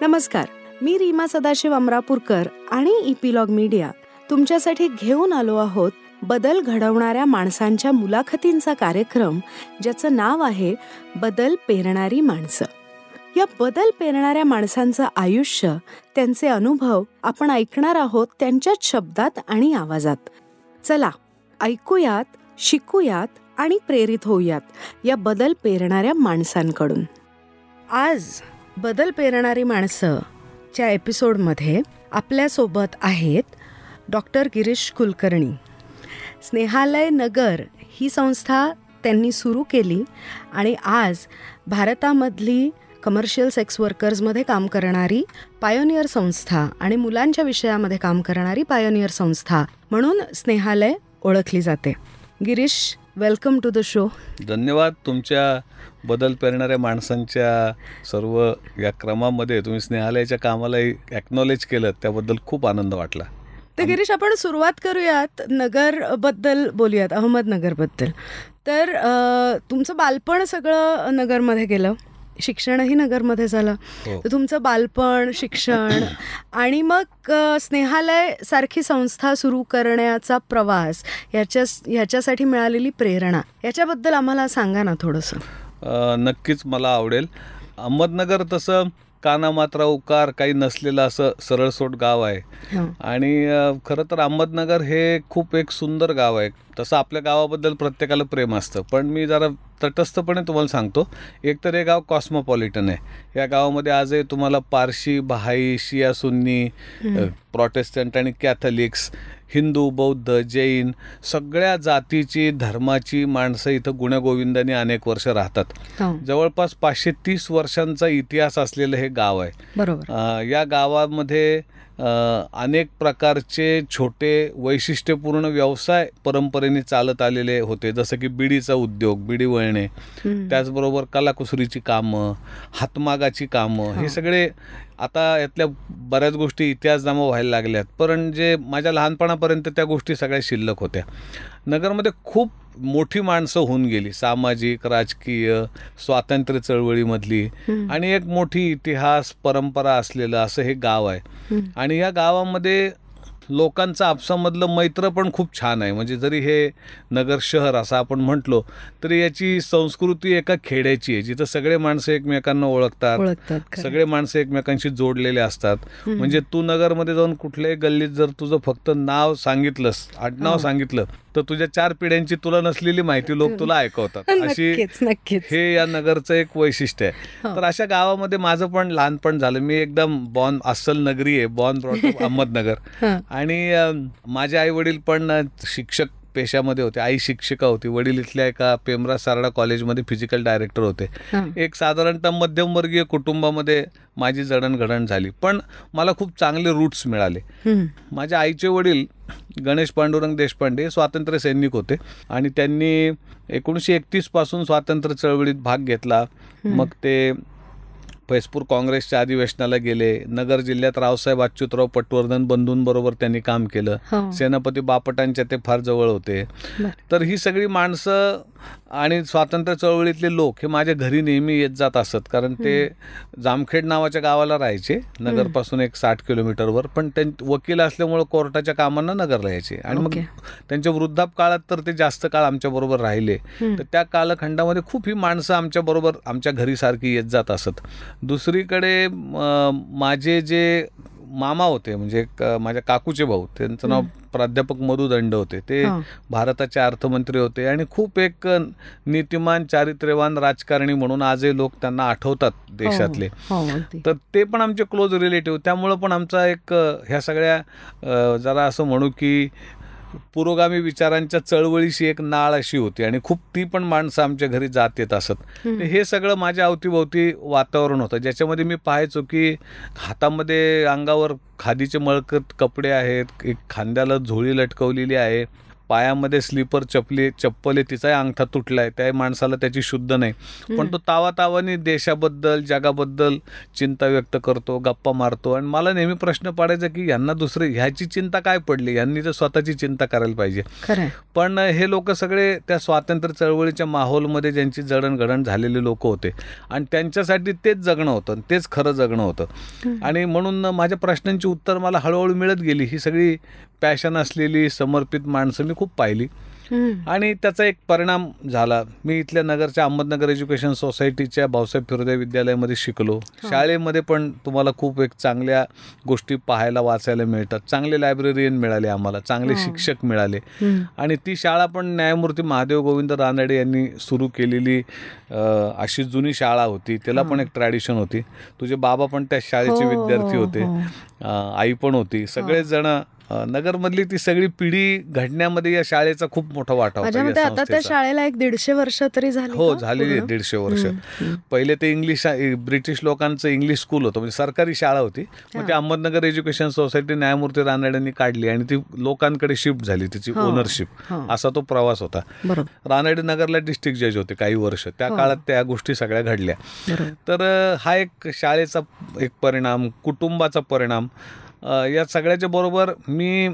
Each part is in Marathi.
नमस्कार मी रीमा सदाशिव अमरापूरकर आणि इपिलॉग मीडिया तुमच्यासाठी घेऊन आलो आहोत बदल घडवणाऱ्या माणसांच्या मुलाखतींचा कार्यक्रम ज्याचं नाव आहे बदल पेरणारी माणसं. या बदल पेरणाऱ्या माणसांचं आयुष्य त्यांचे अनुभव आपण ऐकणार आहोत त्यांच्याच शब्दात आणि आवाजात. चला ऐकूयात शिकूयात आणि प्रेरित होऊयात या बदल पेरणाऱ्या माणसांकडून. आज बदल पेरणारी माणसं च्या एपिसोडमध्ये आपल्यासोबत आहेत डॉक्टर गिरीश कुलकर्णी. स्नेहालय नगर ही संस्था त्यांनी सुरू केली आणि आज भारतामधली कमर्शियल सेक्स वर्कर्समध्ये काम करणारी पायोनियर संस्था आणि मुलांच्या विषयामध्ये काम करणारी पायोनियर संस्था म्हणून स्नेहालय ओळखली जाते. Girish welcome to the show धन्यवाद. तुमच्या बदल पेरणाऱ्या माणसांच्या सर्व या क्रमामध्ये तुम्ही स्नेहालयाच्या कामालाही ॲक्नॉलेज केलं त्याबद्दल खूप आनंद वाटला. तर गिरीश आपण सुरुवात करूयात नगरबद्दल बोलूयात अहमदनगरबद्दल तर तुमचं बालपण सगळं नगरमध्ये गेलं. शिक्षणही नगरमध्ये झालं. हो. तर तुमचं बालपण शिक्षण आणि मग स्नेहालय सारखी संस्था सुरू करण्याचा प्रवास याच्या ह्याच्यासाठी मिळालेली प्रेरणा याच्याबद्दल आम्हाला सांगा ना थोडंसं. नक्कीच मला आवडेल. अहमदनगर तसं काना मात्रा उकार काही नसलेलं असं सरळसोट गाव आहे. हं. आणि खरं तर अहमदनगर हे खूप एक सुंदर गाव आहे. तसं आपल्या गावाबद्दल प्रत्येकाला प्रेम असतं. पण मी जरा तटस्थपणे तुम्हाला सांगतो. एक तर हे गाव कॉस्मोपॉलिटन आहे. या गावामध्ये आजही तुम्हाला पारशी बहाई शिया सुन्नी प्रोटेस्टंट आणि कॅथलिक्स हिंदू बौद्ध जैन सगळ्या जातीची धर्माची माणसं इथं गुण्यागोविंदाने अनेक वर्ष राहतात. हं, जवळपास पाचशे तीस वर्षांचा इतिहास असलेलं हे गाव आहे. बरोबर. या गावामध्ये अनेक प्रकारचे छोटे वैशिष्ट्यपूर्ण व्यवसाय परंपरेने चालत आलेले होते. जसं की बिडीचा उद्योग बिडी वळणे. त्याचबरोबर कलाकुसरीची कामं हातमागाची कामं हे सगळे आता यातल्या बऱ्याच गोष्टी इतिहासनामा व्हायला लागल्यात. पण जे माझ्या लहानपणापर्यंत त्या गोष्टी सगळ्या शिल्लक होत्या. नगरमध्ये खूप मोठी माणसं होऊन गेली. सामाजिक राजकीय स्वातंत्र्य चळवळीमधली आणि एक मोठी इतिहास परंपरा असलेलं असं हे गाव आहे. आणि या गावामध्ये लोकांचं आपसामधलं मैत्र पण खूप छान आहे. म्हणजे जरी हे नगर शहर असं आपण म्हटलो तरी याची संस्कृती एका खेड्याची आहे. जिथं सगळे माणसं एकमेकांना ओळखतात. सगळे माणसं एकमेकांशी जोडलेले असतात. म्हणजे तू नगरमध्ये जाऊन कुठल्याही गल्लीत जर तुझं फक्त नाव सांगितलंस आडनाव सांगितलं तर तुझ्या चार पिढ्यांची तुला नसलेली माहिती लोक तुला ऐकवतात. अशी हे या नगरचं एक वैशिष्ट्य आहे. तर अशा गावामध्ये माझं पण लहानपण झालं. मी एकदम बॉन अस्सल नगरी आहे. बॉन ब्रॉट अहमदनगर. हं. आणि माझे आई वडील पण शिक्षक पेशामध्ये होते. आई शिक्षिका होती. वडील इथल्या एका पेमरा सारडा कॉलेजमध्ये फिजिकल डायरेक्टर होते. एक साधारणतः मध्यमवर्गीय कुटुंबामध्ये माझी जडणघडण झाली. पण मला खूप चांगले रूट्स मिळाले. माझ्या आईचे वडील गणेश पांडुरंग देशपांडे स्वातंत्र्य सैनिक होते आणि त्यांनी एकोणीसशे एकतीसपासून स्वातंत्र्य चळवळीत भाग घेतला. मग ते फैजपूर काँग्रेसच्या अधिवेशनाला गेले नगर जिल्ह्यात रावसाहेब अच्युतराव पटवर्धन बंधूंबरोबर त्यांनी काम केलं हो. सेनापती बापटांच्या ते फार जवळ होते. तर ही सगळी माणसं आणि स्वातंत्र्य चळवळीतले लोक हे माझ्या घरी नेहमी येत जात असत. कारण ते जामखेड नावाच्या गावाला राहायचे. नगरपासून एक साठ किलोमीटरवर पण त्यां वकील असल्यामुळं कोर्टाच्या कामांना नगरला यायचे. आणि मग. त्यांच्या वृद्धाप काळात तर ते जास्त काळ आमच्या बरोबर राहिले. तर त्या कालखंडामध्ये खूप ही माणसं आमच्या बरोबर आमच्या घरी सारखी येत जात असत. दुसरीकडे माझे जे मामा होते म्हणजे माझ्या काकूचे भाऊ. त्यांचं नाव प्राध्यापक मधु दंड होते. ते हा. भारताचे अर्थमंत्री होते आणि खूप एक नीतिमान चारित्र्यवान राजकारणी म्हणून आजही लोक त्यांना आठवतात देशातले. हो हो, अगदी. तर ते पण आमचे क्लोज रिलेटिव्ह. त्यामुळं पण आमचा एक ह्या सगळ्या जरा असं म्हणू की पुरोगामी विचारांच्या चळवळीशी एक नाळ अशी होती आणि खूप ती पण माणसं आमच्या घरी जात येत असत. हे सगळं माझ्या अवतीभोवती वातावरण होतं. ज्याच्यामध्ये मी पाहायचो की हातामध्ये अंगावर खादीचे मळकत कपडे आहेत एक खांद्याला झोळी लटकवलेली आहे. पायामध्ये स्लीपर चपली चप्पल आहे तिचाही अंगठा तुटलाय. त्या माणसाला त्याची शुद्ध नाही. पण तो तावा तावानी देशाबद्दल जगाबद्दल चिंता व्यक्त करतो गप्पा मारतो. आणि मला नेहमी प्रश्न पडायचा की यांना दुसरे ह्याची चिंता काय पडली? यांनी तर स्वतःची चिंता करायला पाहिजे. पण हे लोक सगळे त्या स्वातंत्र्य चळवळीच्या माहोलमध्ये ज्यांची जडणघडण झालेले लोक होते. आणि त्यांच्यासाठी तेच जगणं होतं आणि तेच खरं जगणं होतं. आणि म्हणून माझ्या प्रश्नांची उत्तर मला हळूहळू मिळत गेली. ही सगळी पॅशन असलेली समर्पित माणसं मी खूप पाहिली. आणि त्याचा एक परिणाम झाला. मी इथल्या नगरच्या अहमदनगर एज्युकेशन सोसायटीच्या भाऊसाहेब फिरोदे विद्यालयामध्ये शिकलो. शाळेमध्ये पण तुम्हाला खूप एक चांगल्या गोष्टी पाहायला वाचायला मिळतात. चांगले लायब्ररियन मिळाले आम्हाला. चांगले शिक्षक मिळाले. आणि ती शाळा पण न्यायमूर्ती महादेव गोविंद रानडे यांनी सुरू केलेली अशी जुनी शाळा होती. त्याला पण एक ट्रॅडिशन होती. तुझे बाबा पण त्या शाळेचे हो, विद्यार्थी हो, होते. हो. आई पण होती. सगळेच जण नगरमधली ती सगळी पिढी घडण्यामध्ये या शाळेचा खूप मोठा वाटा होता आता त्या. शाळेला एक दीडशे वर्ष तरी झाली हो झालेली? दीडशे वर्ष. पहिले ते इंग्लिश ब्रिटिश लोकांचं इंग्लिश स्कूल होतं म्हणजे सरकारी शाळा होती मग ते अहमदनगर एज्युकेशन सोसायटी न्यायमूर्ती रानडेंनी काढली आणि ती लोकांकडे शिफ्ट झाली तिची हो. ओनरशिप हो. असा तो प्रवास होता रानडे नगरला डिस्ट्रिक्ट जज होते काही वर्ष त्या काळात त्या गोष्टी सगळ्या घडल्या तर हा एक शाळेचा एक परिणाम कुटुंबाचा परिणाम या सगळ्याच्या बरोबर मी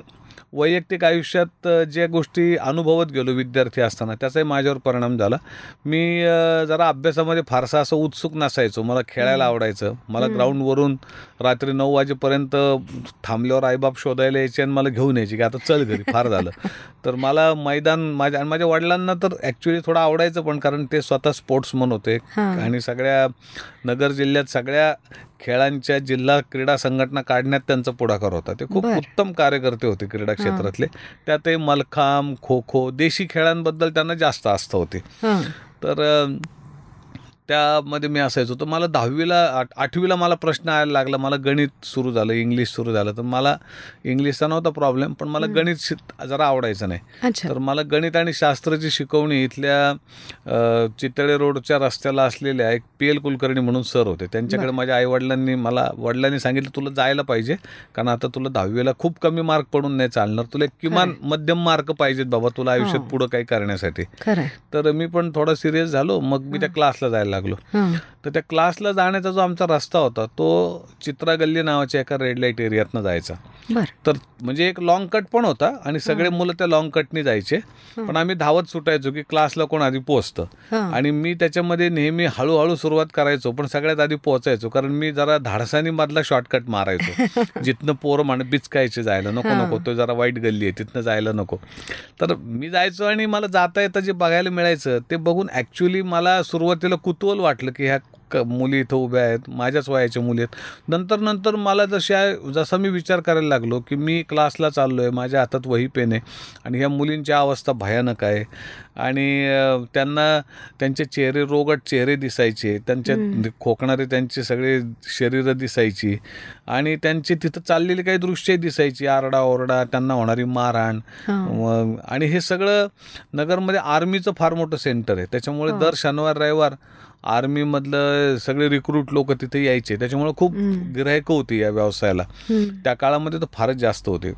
वैयक्तिक आयुष्यात ज्या गोष्टी अनुभवत गेलो विद्यार्थी असताना त्याचाही माझ्यावर परिणाम झाला. मी जरा अभ्यासामध्ये फारसा असं उत्सुक नसायचो. मला खेळायला आवडायचं. मला ग्राउंडवरून रात्री नऊ वाजेपर्यंत थांबल्यावर आईबाप शोधायला यायचे आणि मला घेऊन यायचे की आता चल घरी फार झालं तर मला मैदान माझ्या आणि माझ्या वडिलांना तर ॲक्च्युली थोडं आवडायचं पण कारण ते स्वतः स्पोर्ट्समन होते. आणि सगळ्या नगर जिल्ह्यात सगळ्या खेळांच्या जिल्हा क्रीडा संघटना काढण्यात त्यांचा पुढाकार होता ते खूप. उत्तम कार्यकर्ते होते क्रीडा क्षेत्रातले त्यातही मलखांब खो खो देशी खेळांबद्दल त्यांना जास्त आस्था होती. तर त्यामध्ये मी असायचो. तर मला दहावीला आठ आठवीला मला प्रश्न यायला लागला. मला गणित सुरू झालं इंग्लिश सुरू झालं. तर मला इंग्लिशचा नव्हता प्रॉब्लेम पण मला गणित शिक- जरा आवडायचं नाही. तर मला गणित आणि शास्त्राची शिकवणी इथल्या चितळे रोडच्या रस्त्याला असलेल्या एक पी एल कुलकर्णी म्हणून सर होते. त्यांच्याकडे माझ्या आईवडिलांनी मला वडिलांनी सांगितलं तुला जायला पाहिजे कारण आता तुला दहावीला खूप कमी मार्क पडून नाही चालणार. तुला एक किमान मध्यम मार्क पाहिजेत बाबा तुला आयुष्यात हो. पुढं काही करण्यासाठी. तर मी पण थोडा सिरियस झालो. मग मी त्या क्लासला जायला लागलो. तर त्या क्लासला जाण्याचा जो आमचा रस्ता होता तो चित्रा गल्ली नावाच्या एका रेड लाइट एरियातनं जायचा. तर म्हणजे एक लॉंग कट पण होता आणि सगळे मुलं त्या लॉंग कटनी जायचे. पण आम्ही धावत सुटायचो की क्लासला कोण आधी पोहोचतं. आणि मी त्याच्यामध्ये नेहमी हळूहळू सुरुवात करायचो पण सगळ्यात आधी पोहोचायचो कारण मी जरा धाडसानी मधला शॉर्टकट मारायचो. जिथनं पोरं म्हण बिचकायचे जायला नको नको तो जरा वाईट गल्ली आहे तिथनं जायला नको. तर मी जायचो आणि मला जाता येता जे बघायला मिळायचं ते बघून ॲक्च्युली मला सुरुवातीला कुतूहल वाटलं की ह्या क- मुली इथं उभ्या आहेत माझ्याच वयाच्या मुली आहेत. नंतर नंतर मला जशा जसा मी विचार करायला लागलो की मी क्लासला चाललो आहे माझ्या हातात वही पेन आहे आणि ह्या मुलींची अवस्था भयानक आहे. आणि त्यांना त्यांचे चेहरे रोगट चेहरे दिसायचे त्यांच्या खोकणारे त्यांचे सगळे शरीरं दिसायची आणि त्यांची तिथं चाललेली काही दृश्य दिसायची आरडाओरडा त्यांना होणारी मारहाण. आणि हे सगळं नगरमध्ये आर्मीचं फार मोठं सेंटर आहे. त्याच्यामुळे दर शनिवार रविवार आर्मीमधलं सगळे रिक्रूट लोक तिथे यायचे. त्याच्यामुळे खूप गिरायकं होती या व्यवसायाला. त्या काळामध्ये तर फारच जास्त होते.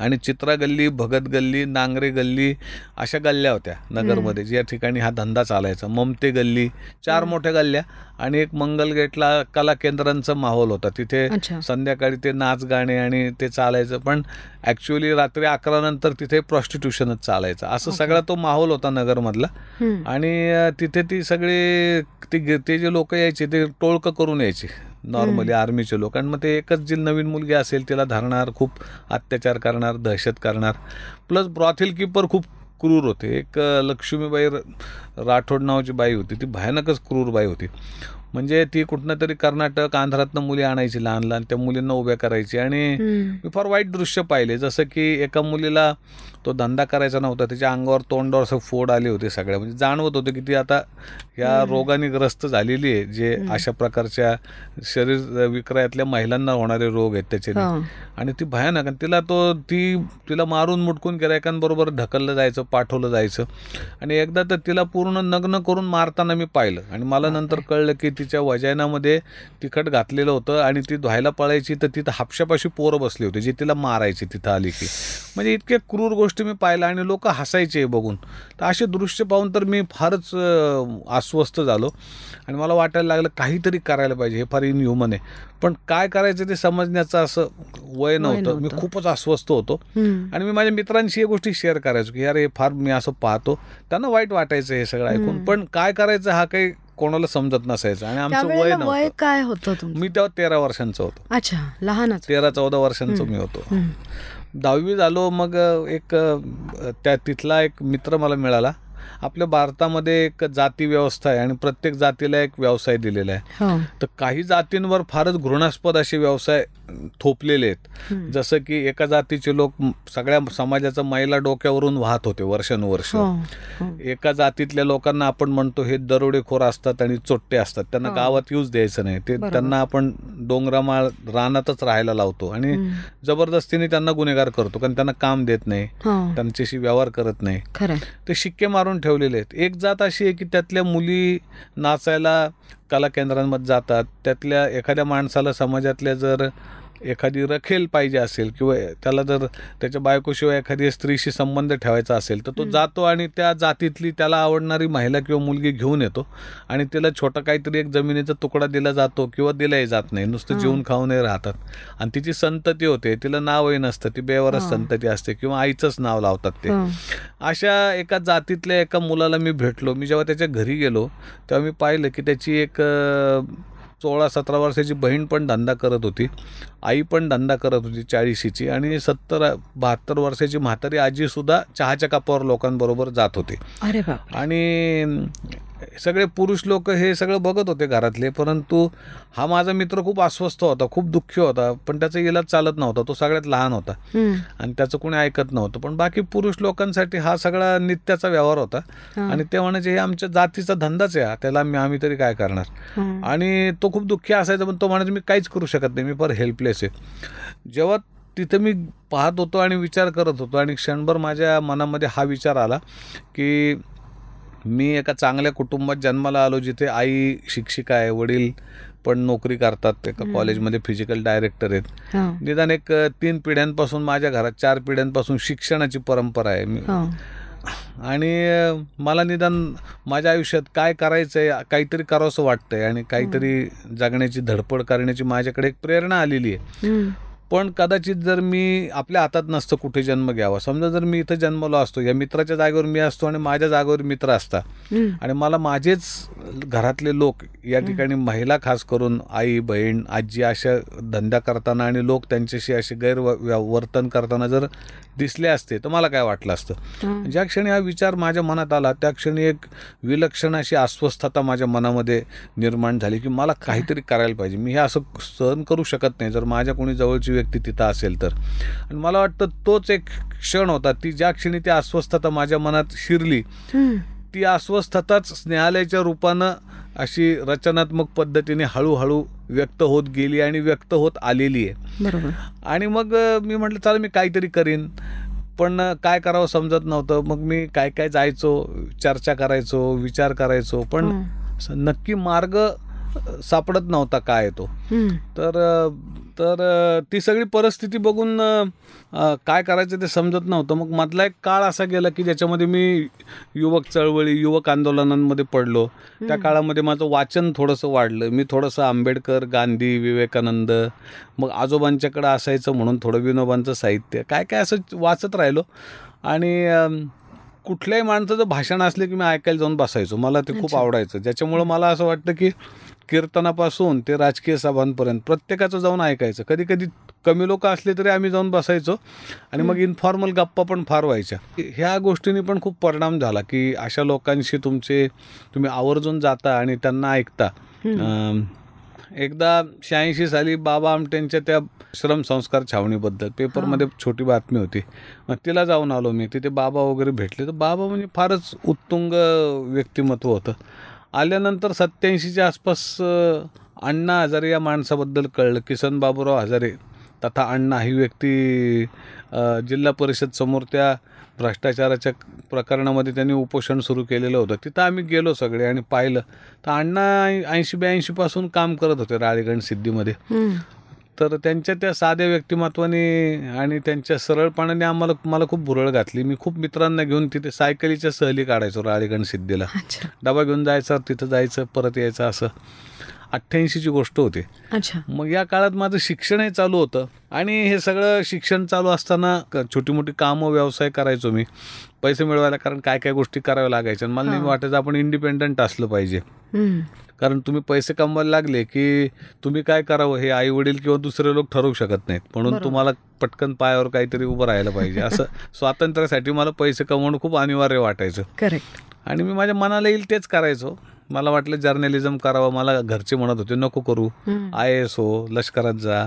आणि चित्रा गल्ली भगत गल्ली नांगरे गल्ली अशा गल्ल्या होत्या नगरमध्ये. ज्या ठिकाणी हा धंदा चालायचा. ममते गल्ली चार मोठ्या गल्ल्या आणि एक मंगल गेटला कला केंद्रांचा माहोल होता. तिथे संध्याकाळी ते नाच गाणे आणि ते चालायचं. पण ॲक्च्युली रात्री अकरा नंतर तिथे प्रॉस्टिट्यूशनच चालायचं. असं सगळा तो माहोल होता नगरमधला. हम्म. आणि तिथे ती सगळे ते ते जे लोक यायचे ते टोळकं करून यायचे. नॉर्मली आर्मीचे लोक. आणि मग ते एकच जी नवीन मुलगी असेल तिला धरणार खूप अत्याचार करणार दहशत करणार. प्लस ब्रॉथिल कीपर खूप क्रूर होते. एक लक्ष्मीबाई राठोड नावाची बाई होती. ती भयानकच क्रूर बाई होती. म्हणजे ती कुठनं तरी कर्नाटक आंध्रातनं मुली आणायची लहान लहान त्या मुलींना उभ्या करायची. आणि फार वाईट दृश्य पाहिले. जसं की एका मुलीला तो धंदा करायचा नव्हता. त्याच्या अंगावर तोंडावर असं फोड आले होते सगळ्या. म्हणजे जाणवत होते की ती आता ह्या रोगाने ग्रस्त झालेली आहे जे अशा प्रकारच्या शरीर विक्रयातल्या महिलांना होणारे रोग आहेत त्याचे हो. आणि ती भयानक आणि तिला तो ती तिला मारून मुटकून गिरायकांबरोबर ढकललं जायचं पाठवलं जायचं. आणि एकदा तर तिला पूर्ण नग्न करून मारताना मी पाहिलं. आणि मला नंतर कळलं की तिच्या वजनामध्ये तिखट घातलेलं होतं आणि ती धुवायला पळायची तर तिथं हापशापाशी पोरं बसली होती जे तिला मारायची तिथं आली की. म्हणजे इतके क्रूर गोष्टी मी पाहिल्या आणि लोक हसायचे बघून. तर असे दृश्य पाहून तर मी फारच अस्वस्थ झालो. आणि मला वाटायला लागलं काहीतरी करायला पाहिजे हे फार इनह्युमन आहे. पण काय करायचं ते समजण्याचं असं वय नव्हतं. मी. खूपच अस्वस्थ होतो. आणि मी माझ्या मित्रांशी या गोष्टी शेअर करायचो की यार हे फार मी असं पाहतो. त्यांना वाईट वाटायचं हे सगळं ऐकून. पण काय करायचं हा काही कोणाला समजत नसायचं आणि आमचं वय वय काय होतं मी तेव्हा तेरा वर्षांचं होतो. अच्छा लहानच. तेरा चौदा वर्षांचं मी होतो. दहावी झालो मग एक त्या तिथला एक मित्र मला मिळाला. आपल्या भारतामध्ये एक जाती व्यवस्था आहे आणि प्रत्येक जातीला एक व्यवसाय दिलेला आहे. हो. तर काही जातींवर फारच घृणास्पद असे व्यवसाय थोपलेले आहेत. जसं की एका जातीचे लोक सगळ्या समाजाचा महिला डोक्यावरून वाहत होते वर्षानुवर्ष हो हो. एका जातीतल्या लोकांना आपण म्हणतो हे दरोडेखोर असतात आणि चोट्टे असतात त्यांना हो. गावात येऊच द्यायचं नाही ते. त्यांना आपण डोंगरामाळ रानातच राहायला लावतो आणि. जबरदस्तीने त्यांना गुन्हेगार करतो कारण त्यांना काम देत नाही त्यांच्याशी व्यवहार करत नाही ते शिक्के मारून ठेवलेले आहेत एक जात अशी आहे की त्यातल्या मुली नाचायला कला केंद्रांमध्ये जातात. त्यातल्या एखाद्या माणसाला समाजातल्या जर एखादी रखेल पाहिजे असेल किंवा त्याला जर त्याच्या बायकोशिवाय एखादी स्त्रीशी संबंध ठेवायचा असेल तर तो. जातो आणि त्या जातीतली त्याला आवडणारी महिला किंवा मुलगी घेऊन येतो आणि तिला छोटा काहीतरी एक जमिनीचा तुकडा दिला जातो किंवा दिलाही जात नाही नुसतं. जेवून खाऊनही राहतात आणि तिची संतती होते तिला नावही नसतं ती बेवरच. संतती असते किंवा आईचंच नाव लावतात ते. अशा एका जातीतल्या एका मुलाला मी भेटलो मी जेव्हा त्याच्या घरी गेलो तेव्हा मी पाहिलं की त्याची एक सोळा सतरा वर्षाची बहीण पण धंदा करत होती. आई पण धंदा करत होती चाळीशीची आणि सत्तर बहात्तर वर्षाची म्हातारी आजीसुद्धा चहाच्या कपावर लोकांबरोबर जात होती. अरे आणि सगळे पुरुष लोक हे सगळं बघत होते घरातले परंतु हा माझा मित्र खूप अस्वस्थ होता खूप दुःखी होता पण त्याचा इलाज चालत नव्हता तो सगळ्यात लहान होता. आणि त्याचं कोणी ऐकत नव्हतं पण बाकी पुरुष लोकांसाठी हा सगळा नित्याचा व्यवहार होता. आणि ते म्हणायचे हे आमच्या जातीचा धंदाच आहे त्याला आम्ही आम्ही तरी काय करणार हा. आणि तो खूप दुःखी असायचा पण तो म्हणायचा मी काहीच करू शकत नाही मी फार हेल्पलेस आहे जेव्हा तिथं मी पाहत होतो आणि विचार करत होतो आणि क्षणभर माझ्या मनामध्ये हा विचार आला की मी एका चांगल्या कुटुंबात जन्माला आलो जिथे आई शिक्षिका आहे वडील पण नोकरी करतात एका. कॉलेजमध्ये फिजिकल डायरेक्टर आहेत. निदान एक तीन पिढ्यांपासून माझ्या घरात चार पिढ्यांपासून शिक्षणाची परंपरा आहे मी. आणि मला निदान माझ्या आयुष्यात काय करायचं आहे काहीतरी करावंसं वाटतंय आणि काहीतरी जगण्याची धडपड करण्याची माझ्याकडे एक प्रेरणा आलेली आहे. पण कदाचित जर मी आपल्या हातात नसतं कुठे जन्म घ्यावा. समजा जर मी इथं जन्मलो असतो या मित्राच्या जागेवर मी असतो आणि माझ्या जागेवर मित्र असता. आणि मला माझेच घरातले लोक या ठिकाणी महिला खास करून आई बहीण आजी अशा धंदा करताना आणि लोक त्यांच्याशी असे गैरवर्तन करताना जर दिसले असते तर मला काय वाटलं असतं. ज्या क्षणी हा विचार माझ्या मनात आला त्या क्षणी एक विलक्षण अशी अस्वस्थता माझ्या मनामध्ये निर्माण झाली की मला काहीतरी करायला पाहिजे. मी हे असं सहन करू शकत नाही. जर माझ्या कोणी जवळची व्यक्ती तिथं असेल तर. आणि मला वाटतं तोच एक क्षण होता. ती ज्या क्षणी ती अस्वस्थता माझ्या मनात शिरली. ती अस्वस्थताच स्नेहालयाच्या रूपानं अशी रचनात्मक पद्धतीने हळूहळू व्यक्त होत गेली आणि व्यक्त होत आलेली आहे. बरोबर. आणि मग मी म्हटलं चला मी काहीतरी करीन. पण काय करावं समजत नव्हतं. मग मी काय काय जायचो चर्चा करायचो विचार करायचो. पण नक्की मार्ग सापडत नव्हता काय तो. तर तर ती सगळी परिस्थिती बघून काय करायचं ते समजत नव्हतं. मग मधला एक काळ असा गेला की ज्याच्यामध्ये मी युवक चळवळी युवक आंदोलनांमध्ये पडलो. त्या काळामध्ये माझं वाचन थोडंसं वाढलं. मी थोडंसं आंबेडकर गांधी विवेकानंद मग आजोबांच्याकडं असायचं म्हणून थोडं विनोबांचं साहित्य. काय काय असं वाचत राहिलो. आणि कुठल्याही माणसाचं भाषण असले की मी ऐकायला जाऊन बसायचो. मला ते खूप. आवडायचं. ज्याच्यामुळं मला असं वाटतं की कीर्तनापासून ते राजकीय सभांपर्यंत प्रत्येकाचं जाऊन ऐकायचं. कधी कधी कमी लोक असले तरी आम्ही जाऊन बसायचो आणि मग इन्फॉर्मल गप्पा पण फार व्हायच्या. ह्या गोष्टींनी पण खूप परिणाम झाला की अशा लोकांशी तुमचे तुम्ही आवर्जून जाता आणि त्यांना ऐकता. एकदा शहाऐंशी साली बाबा आमटेंच्या त्या श्रम संस्कार छावणीबद्दल पेपरमध्ये छोटी बातमी होती. मग तिला जाऊन आलो मी. तिथे बाबा वगैरे भेटले. तर बाबा म्हणजे फारच उत्तुंग व्यक्तिमत्व होतं. आल्यानंतर सत्याऐंशीच्या आसपास अण्णा हजारे या माणसाबद्दल कळलं. किसन बाबूराव हजारे तथा अण्णा ही व्यक्ती जिल्हा परिषद समोर त्या भ्रष्टाचाराच्या प्रकरणामध्ये त्यांनी उपोषण सुरू केलेलं होतं. तिथं आम्ही गेलो सगळे आणि पाहिलं. तर अण्णा ऐंशी ब्याऐंशीपासून काम करत होते राळेगण सिद्धीमध्ये. तर त्यांच्या त्या साध्या व्यक्तिमत्वाने आणि त्यांच्या सरळपणाने आम्हाला मला खूप भुरळ घातली. मी खूप मित्रांना घेऊन तिथे सायकलीच्या सहली काढायचो राळेगण सिद्धीला. डबा घेऊन जायचा तिथं जायचं परत यायचं असं. अठ्ठ्याऐंशीची गोष्ट होती. अच्छा. मग या काळात माझं शिक्षणही चालू होतं. आणि हे सगळं शिक्षण चालू असताना छोटी मोठी कामं व्यवसाय करायचो मी. पैसे मिळवायला कारण काय काय गोष्टी कराव्या लागायच्या. आणि मला नेहमी वाटायचं आपण इंडिपेंडंट असलं पाहिजे. कारण तुम्ही पैसे कमवायला लागले की तुम्ही काय करावं? हे आई वडील किंवा दुसरे लोक ठरवू शकत नाहीत. म्हणून. तुम्हाला पटकन पायावर काहीतरी उभं राहायला पाहिजे. असं स्वातंत्र्यासाठी मला पैसे कमवणं खूप अनिवार्य वाटायचं. करेक्ट आणि मी माझ्या मनाला येईल तेच करायचो. मला वाटलं जर्नलिझम करावं. मला घरचे म्हणत होते नको करू. आय एस हो लष्करात जा.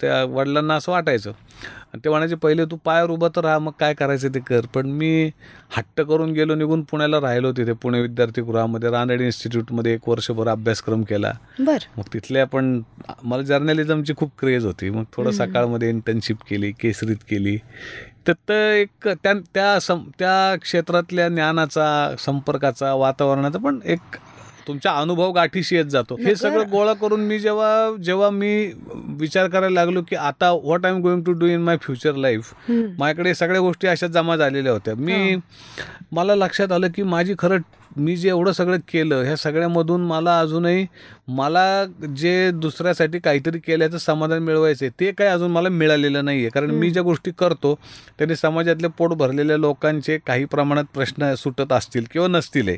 त्या वडिलांना असं वाटायचं. आणि ते म्हणायचे पहिले तू पायावर उभं तर राहा मग काय करायचं ते कर. पण मी हट्ट करून गेलो निघून पुण्याला राहिलो तिथे पुणे विद्यार्थीगृहामध्ये रानडे इन्स्टिट्यूटमध्ये एक वर्षभर अभ्यासक्रम केला. बर. मग तिथल्या पण मला जर्नलिझमची खूप क्रेज होती. मग थोडं सकाळमध्ये इंटर्नशिप केली केसरीत केली. तर ते एक त्या त्या सं त्या क्षेत्रातल्या ज्ञानाचा संपर्काचा वातावरणाचा पण एक तुमचा अनुभव गाठीशी येत जातो. हे सगळं गोळा करून मी जेव्हा जेव्हा मी विचार करायला लागलो की आता what I am going to do in my future life. माझ्याकडे सगळ्या गोष्टी अशा जमा झालेल्या होत्या. मी मला लक्षात आलं की माझी खरं मी जे एवढं सगळं केलं ह्या सगळ्यामधून मला अजूनही मला जे दुसऱ्यासाठी काहीतरी केल्याचं समाधान मिळवायचं आहे ते काही अजून मला मिळालेलं नाही आहे कारण मी ज्या गोष्टी करतो त्याने समाजातले पोट भरलेल्या लोकांचे काही प्रमाणात प्रश्न सुटत असतील किंवा नसतील.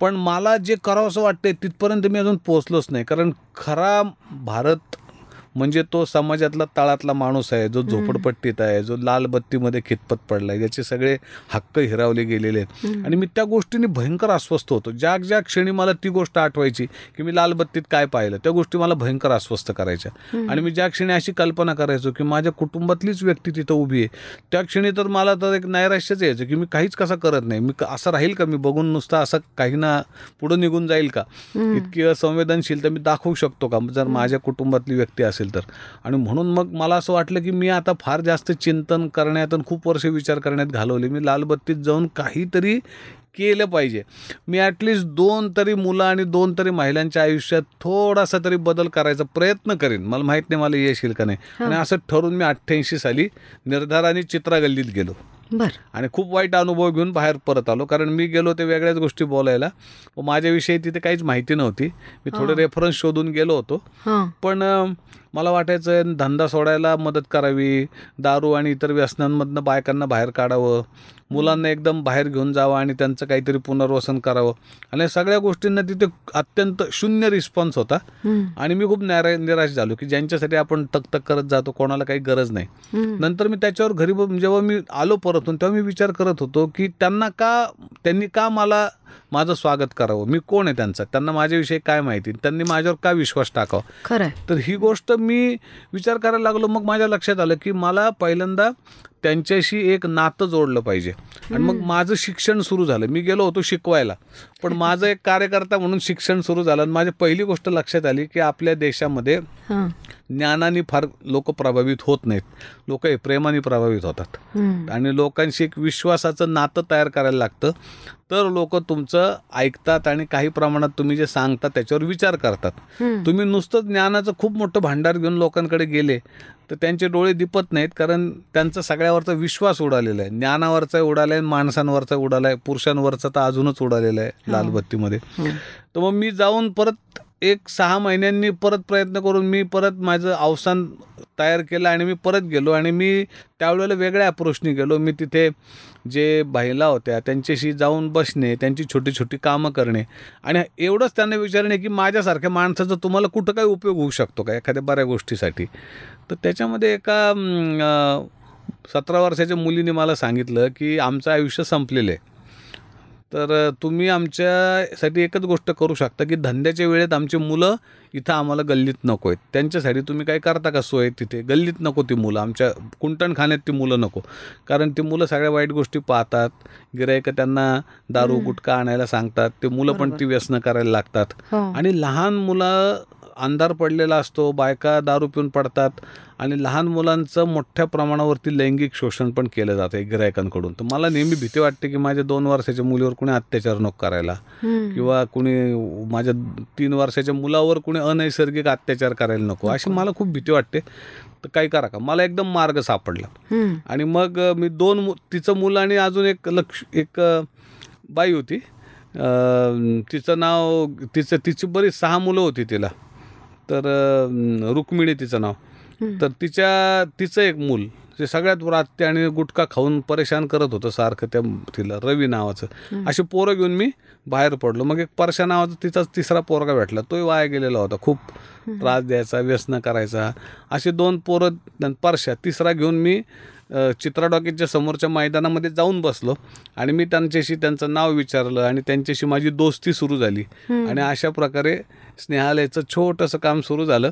पण मला जे करावं असं वाटतंय तिथपर्यंत मी अजून पोहोचलोच नाही. कारण खरा भारत म्हणजे तो समाजातला तळातला माणूस आहे जो झोपडपट्टीत आहे जो लाल बत्तीमध्ये खितपत पडलाय ज्याचे सगळे हक्क हिरावले गेलेले आहेत. आणि मी त्या गोष्टीने भयंकर अस्वस्थ होतो. ज्या ज्या क्षणी मला ती गोष्ट आठवायची की मी लाल बत्तीत काय पाहिलं त्या गोष्टी मला भयंकर अस्वस्थ करायच्या. आणि मी ज्या क्षणी अशी कल्पना करायचो की माझ्या कुटुंबातलीच व्यक्ती तिथं उभी आहे त्या क्षणी तर मला तर एक नैराश्यच यायचं की मी काहीच कसं करत नाही. मी असं राहील का? मी बघून नुसतं असं काही ना पुढं निघून जाईल का? इतकी असंवेदनशीलता मी दाखवू शकतो का? जर माझ्या कुटुंबातली व्यक्ती असेल तर. आणि म्हणून मग मला असं वाटलं की मी आता फार जास्त चिंतन करण्यात आणि खूप वर्ष विचार करण्यात घालवले. मी लालबत्तीत जाऊन काहीतरी केलं पाहिजे. मी ॲटलिस्ट दोन तरी मुलं आणि दोन तरी महिलांच्या आयुष्यात थोडासा तरी बदल करायचा प्रयत्न करीन. मला माहीत नाही मला यश येईल का नाही. आणि असं ठरून मी अठ्ठ्याऐंशी साली निर्धाराने चित्रा गल्लीत गेलो. बर. आणि खूप वाईट अनुभव घेऊन बाहेर परत आलो. कारण मी गेलो ते वेगळ्याच गोष्टी बोलायला. व माझ्याविषयी तिथे काहीच माहिती नव्हती. मी थोडे रेफरन्स शोधून गेलो होतो. पण मला वाटायचं धंदा सोडायला मदत करावी. दारू आणि इतर व्यसनांमधनं बायकांना बाहेर काढावं. मुलांना एकदम बाहेर घेऊन जावं आणि त्यांचं काहीतरी पुनर्वसन करावं आणि सगळ्या गोष्टींना तिथे अत्यंत शून्य रिस्पॉन्स होता. आणि मी खूप नारा निराश झालो की ज्यांच्यासाठी आपण तक करत जातो कोणाला काही गरज नाही. नंतर मी त्याच्यावर घरी जेव्हा मी आलो परतून तेव्हा मी विचार करत होतो की त्यांना का त्यांनी का मला माझं स्वागत करावं. मी कोण आहे त्यांचा? त्यांना माझ्याविषयी काय माहिती? त्यांनी माझ्यावर का विश्वास टाकावा? खरंय. तर ही गोष्ट मी विचार करायला लागलो. मग माझ्या लक्षात आलं की मला पहिल्यांदा त्यांच्याशी एक नातं जोडलं पाहिजे. आणि मग माझं शिक्षण सुरू झालं. मी गेलो होतो शिकवायला. पण माझं एक कार्यकर्ता म्हणून शिक्षण सुरू झालं. आणि माझी पहिली गोष्ट लक्षात आली की आपल्या देशामध्ये ज्ञानाने फार लोक प्रभावित होत नाहीत. लोक हे प्रेमाने प्रभावित होतात. आणि लोकांशी एक विश्वासाचं नातं तयार करायला लागतं. तर लोक तुमचं ऐकतात आणि काही प्रमाणात तुम्ही जे सांगता त्याच्यावर विचार करतात. तुम्ही नुसतं ज्ञानाचं खूप मोठं भांडार घेऊन लोकांकडे गेले तर त्यांचे डोळे दिपत नाहीत कारण त्यांचा सगळ्यावरचा विश्वास उडालेला आहे. ज्ञानावरचा उडाला आहे माणसांवरचा उडाला आहे पुरुषांवरचा तर अजूनच उडालेला आहे लालबत्तीमध्ये. हम्म. तर मग मी जाऊन परत एक सहा महिन्यांनी परत प्रयत्न करून मी परत माझं अवसान तयार केलं आणि मी परत गेलो आणि मी त्यावेळेला वेगळ्या अप्रोचनी गेलो. मी तिथे जे महिला होत्या त्यांच्याशी जाऊन बसणे त्यांची छोटी छोटी कामं करणे आणि एवढंच त्यांना विचारणे की माझ्यासारख्या माणसाचा तुम्हाला कुठं काय उपयोग होऊ शकतो का एखाद्या बऱ्या गोष्टीसाठी? तर त्याच्यामध्ये एका सतरा वर्षाच्या मुलीने मला सांगितलं की आमचं आयुष्य संपलेलं आहे. तर तुम्ही आमच्यासाठी एकच गोष्ट करू शकता की धंद्याच्या वेळेत आमची मुलं इथं आम्हाला गल्लीत नको आहेत. त्यांच्यासाठी तुम्ही काय करता का सोय तिथे? गल्लीत नको ती मुलं आमच्या कुंटणखान्यात ती मुलं नको. कारण ती मुलं सगळ्या वाईट गोष्टी पाहतात. गिरायक त्यांना दारू गुटखा आणायला सांगतात. ते मुलं पण ती व्यसनं करायला लागतात. हो. आणि लहान मुलं अंधार पडलेला असतो बायका दारू पिऊन पडतात आणि लहान मुलांचं मोठ्या प्रमाणावरती लैंगिक शोषण पण केलं जातं गिरायकांकडून तर मला नेहमी भीती वाटते की माझ्या दोन वर्षाच्या मुलीवर कुणी अत्याचार नको करायला. किंवा कुणी माझ्या तीन वर्षाच्या मुलावर कुणी अनैसर्गिक अत्याचार करायला नको. अशी मला खूप भीती वाटते. तर काही करा का? मला एकदम मार्ग सापडला. आणि मग मी दोन तिचं मुलं आणि अजून एक लक्ष एक बाई होती. तिचं नाव तिचं तिची बरीच सहा मुलं होती तिला. तर रुक्मिणी तिचं नाव. तर तिच्या तिचं एक मूल जे सगळ्यात रात्ते आणि गुटखा खाऊन परेशान करत होतं सारखं त्या तिला रवी नावाचं. असे पोरं घेऊन मी बाहेर पडलो. मग एक परशा नावाचा तिचाच तिसरा पोरगा भेटला. तोही वाया गेलेला होता. खूप त्रास द्यायचा व्यसन करायचा. असे दोन पोरं न- परशा तिसरा घेऊन मी चित्रा डॉकीच्या समोरच्या मैदानामध्ये जाऊन बसलो. आणि मी त्यांच्याशी त्यांचं नाव विचारलं आणि त्यांच्याशी माझी दोस्ती सुरू झाली. आणि अशा प्रकारे स्नेहालयाचं छोटंसं काम सुरू झालं.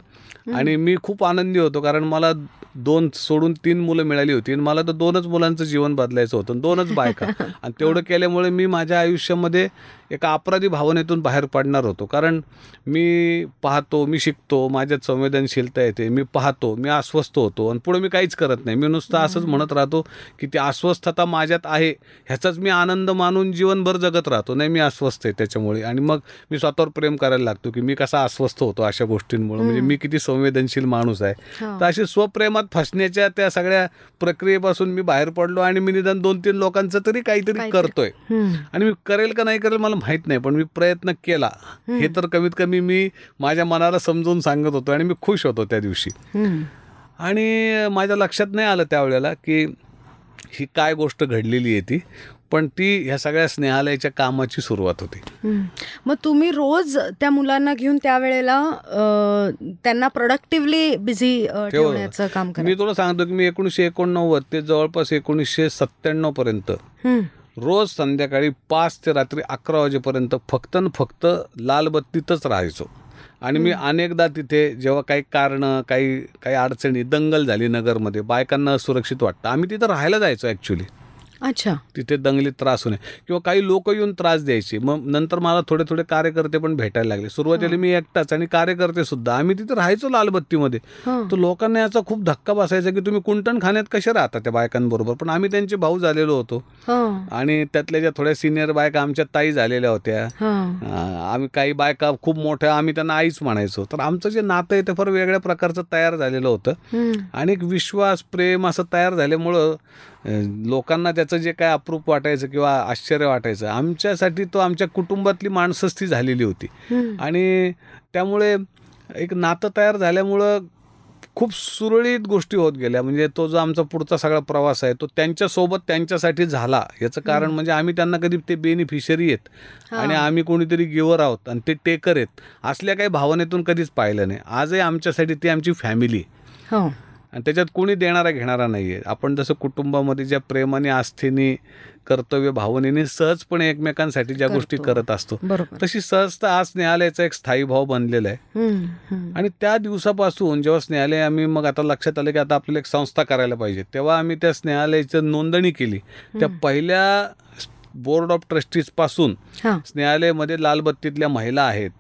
आणि मी खूप आनंदी होतो कारण मला दोन सोडून तीन मुलं मिळाली होती. आणि मला तर दोनच मुलांचं जीवन बदलायचं होतं. दोनच बायका. आणि तेवढं केल्यामुळे मी माझ्या आयुष्यामध्ये एका अपराधी भावनेतून बाहेर पडणार होतो. कारण मी पाहतो मी शिकतो माझ्यात संवेदनशीलता येते मी पाहतो मी अस्वस्थ होतो आणि पुढे मी काहीच करत नाही. मी नुसतं असंच म्हणत राहतो की ती अस्वस्थता माझ्यात आहे ह्याचाच मी आनंद मानून जीवनभर जगत राहतो. नाही मी अस्वस्थ आहे त्याच्यामुळे. आणि मग मी स्वतःवर प्रेम करायला लागतो की मी कसा अस्वस्थ होतो अशा गोष्टींमुळे. म्हणजे मी किती संवेदनशील माणूस आहे. हा. तर अशी स्वप्रेमात फसण्याच्या त्या सगळ्या प्रक्रियेपासून मी बाहेर पडलो आणि मी निदान दोन तीन लोकांचं तरी काहीतरी. करतोय. आणि मी करेल का नाही करेल मला माहीत नाही पण मी प्रयत्न केला हे तर कमीत कमी मी माझ्या मनाला समजून सांगत होतो आणि मी खुश होतो त्या दिवशी. आणि माझ्या लक्षात नाही आलं त्यावेळेला की ही काय गोष्ट घडलेली आहे ती पण ती ह्या सगळ्या स्नेहालयाच्या कामाची सुरुवात होती. मग तुम्ही रोज त्या मुलांना घेऊन त्यावेळेला त्यांना प्रोडक्टिव्हली बिझी ठेवण्याचं काम मी तुला सांगतो की मी एकोणीसशे एकोणनव्वद ते जवळपास एकोणीसशे सत्त्याण्णव पर्यंत. रोज संध्याकाळी पाच ते रात्री अकरा वाजेपर्यंत फक्त न फक्त लाल बत्तीतच राहायचो. आणि मी अनेकदा तिथे जेव्हा काही कारणं काही काही अडचणी दंगल झाली नगरमध्ये बायकांना असुरक्षित वाटतं. आम्ही तिथं राहायला जायचो ॲक्च्युली अच्छा. तिथे दंगलीत त्रास होणे. किंवा काही लोक येऊन त्रास द्यायचे. मग नंतर मला थोडे थोडे कार्यकर्ते पण भेटायला लागले. सुरुवातीला मी एकटाच आणि कार्यकर्ते सुद्धा. आम्ही तिथे राहायचो लालबत्तीमध्ये. तर लोकांना याचा खूप धक्का बसायचा की तुम्ही कुंटण खाण्यात कसे राहता त्या बायकांबरोबर? पण आम्ही त्यांचे भाऊ झालेलो होतो. आणि त्यातल्या ज्या थोड्या सिनियर बायका आमच्या ताई झालेल्या होत्या. आम्ही काही बायका खूप मोठ्या आम्ही त्यांना आईच म्हणायचो. तर आमचं जे नातं आहे ते फार वेगळ्या प्रकारचं तयार झालेलं होतं. आणि एक विश्वास प्रेम असं तयार झाल्यामुळं लोकांना त्याचं जे काय अप्रूप वाटायचं किंवा आश्चर्य वाटायचं आमच्यासाठी तो आमच्या कुटुंबातली माणसंच ती झालेली होती. आणि त्यामुळे एक नातं तयार झाल्यामुळं खूप सुरळीत गोष्टी होत गेल्या. म्हणजे तो जो आमचा पुढचा सगळा प्रवास आहे तो त्यांच्यासोबत त्यांच्यासाठी झाला. याचं कारण म्हणजे आम्ही त्यांना कधी ते बेनिफिशरी आहेत. आणि आम्ही कोणीतरी गिवर आहोत आणि ते टेकर आहेत. असल्या काही भावनेतून कधीच पाहिलं नाही. आजही आमच्यासाठी ती आमची फॅमिली हो. आणि त्याच्यात कोणी देणारा घेणारा नाही आहे आपण जसं कुटुंबामध्ये ज्या प्रेमाने आस्थेने कर्तव्य भावनेने सहजपणे एकमेकांसाठी ज्या गोष्टी करतो. असतो तशी सहजता आज स्नेहालयाचा एक स्थायी भाव बनलेला आहे. आणि त्या दिवसापासून जेव्हा स्नेहालय आम्ही मग आता लक्षात आलं की आता आपल्याला एक संस्था करायला पाहिजे. तेव्हा आम्ही त्या स्नेहालयाचं नोंदणी केली. त्या पहिल्या बोर्ड ऑफ ट्रस्टीजपासून हा. स्नेहालयमध्ये लालबत्तीतल्या महिला आहेत.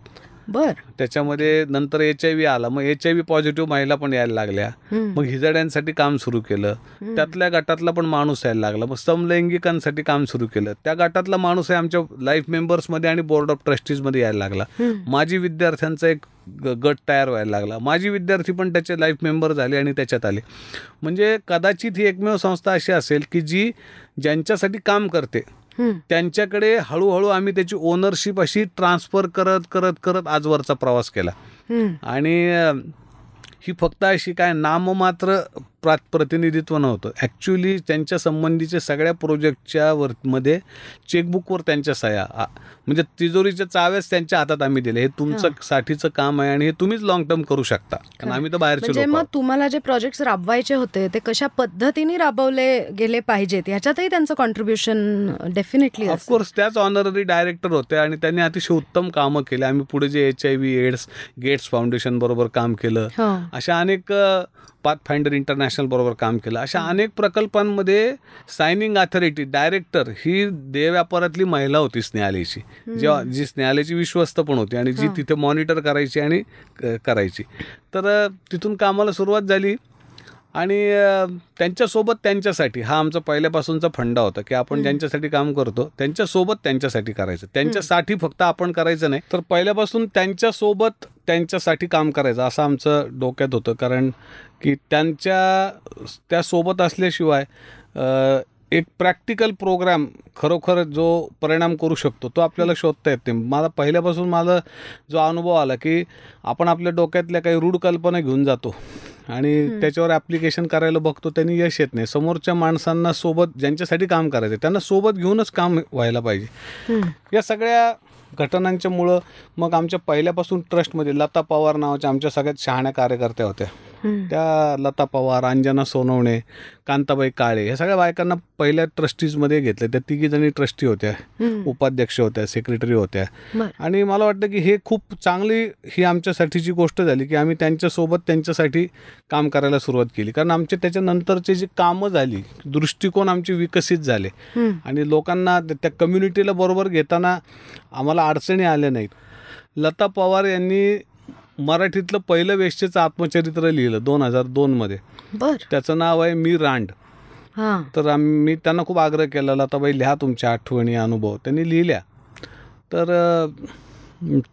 बर. त्याच्यामध्ये नंतर एच आय व्ही आला. मग एच आय व्ही पॉझिटिव्ह महिला पण यायला लागल्या. मग हिजड्यांसाठी काम सुरू केलं. त्यातल्या गटातला पण माणूस यायला लागला. मग समलैंगिकांसाठी काम सुरू केलं. त्या गटातला माणूस आहे आमच्या लाईफ मेंबर्समध्ये आणि बोर्ड ऑफ ट्रस्टीजमध्ये यायला लागला. माझी विद्यार्थ्यांचा एक गट तयार व्हायला लागला. माझी विद्यार्थी पण त्याचे लाईफ मेंबर झाले आणि त्याच्यात आले. म्हणजे कदाचित ही एकमेव संस्था अशी असेल की जी ज्यांच्यासाठी काम करते. त्यांच्याकडे हळूहळू आम्ही त्याची ओनरशिप अशी ट्रान्सफर करत करत करत आजवरचा प्रवास केला. आणि ही फक्त अशी काय नाममात्र प्रा प्रतिनिधित्व नव्हतं. ॲक्च्युली त्यांच्या संबंधीचे सगळ्या प्रोजेक्टच्या वर मध्ये चेकबुकवर त्यांच्या सह्या. म्हणजे तिजोरीच्या चाव्याच त्यांच्या हातात आम्ही दिले हे तुमचं साठीचं काम आहे आणि हे तुम्हीच लॉंग टर्म करू शकता. कारण आम्ही तर बाहेरचे म्हणजे मग. तुम्हाला जे प्रोजेक्ट राबवायचे होते ते कशा पद्धतीने राबवले गेले पाहिजेत? याच्यातही त्यांचं कॉन्ट्रीब्युशन डेफिनेटली ऑफकोर्स त्याच ऑनररी डायरेक्टर होते आणि त्यांनी अतिशय उत्तम कामं केली. आम्ही पुढे जे H I V AIDS Gates foundation बरोबर काम केलं. अशा अनेक अ, पाथ फाइंडर इंटरनॅशनल बरोबर काम केलं. अशा अनेक प्रकल्पांमध्ये सायनिंग अथॉरिटी डायरेक्टर ही देह व्यापारातली महिला होती स्नेहालयची जेव्हा जी स्नेहालयची विश्वस्त पण होती आणि जी तिथे मॉनिटर करायची आणि करायची. तर तिथून कामाला सुरुवात झाली आणि त्यांच्यासोबत त्यांच्यासाठी हा आमचा पहिल्यापासूनचा फंडा होता की आपण ज्यांच्यासाठी काम करतो त्यांच्यासोबत त्यांच्यासाठी करायचं. त्यांच्यासाठी फक्त आपण करायचं नाही. तर पहिल्यापासून त्यांच्यासोबत त्यांच्यासाठी काम करायचं असं आमचं डोक्यात होतं. कारण की त्यांच्या त्यासोबत असल्याशिवाय एक प्रॅक्टिकल प्रोग्राम खरोखर जो परिणाम करू शकतो तो आपल्याला शोधता येत नाही. मला पहिल्यापासून मला जो अनुभव आला की आपण आपल्या डोक्यातल्या काही रूढ कल्पना घेऊन जातो आणि त्याच्यावर ॲप्लिकेशन करायला बघतो त्यांनी यश येत नाही. समोरच्या माणसांना सोबत ज्यांच्यासाठी काम करायचं त्यांना सोबत घेऊनच काम व्हायला पाहिजे. या सगळ्या घटनांच्यामुळं मग आमच्या पहिल्यापासून ट्रस्टमध्ये लता पवार नावाच्या आमच्या सगळ्यात शहाण्या कार्यकर्त्या होत्या. त्या लता पवार अंजना सोनवणे कांताबाई काळे या सगळ्या बायकांना पहिल्या ट्रस्टीजमध्ये घेतले. त्या तिघी जणी ट्रस्टी होत्या. उपाध्यक्ष होत्या सेक्रेटरी होत्या. आणि मला वाटतं की हे खूप चांगली ही आमच्यासाठीची गोष्ट झाली की आम्ही त्यांच्यासोबत त्यांच्यासाठी काम करायला सुरुवात केली. कारण आमचे त्याच्यानंतरचे जी कामं झाली दृष्टिकोन आमचे विकसित झाले. आणि लोकांना त्या कम्युनिटीला बरोबर घेताना आम्हाला अडचणी आल्या नाहीत. लता पवार यांनी मराठीतलं पहिलं वेश्येचं आत्मचरित्र लिहिलं दोन हजार दोनमध्ये बर. त्याचं नाव आहे मी रांड. हा. तर आम्ही त्यांना खूप आग्रह केला लताबाई लिहा तुमच्या आठवणी अनुभव. त्यांनी लिहिल्या. तर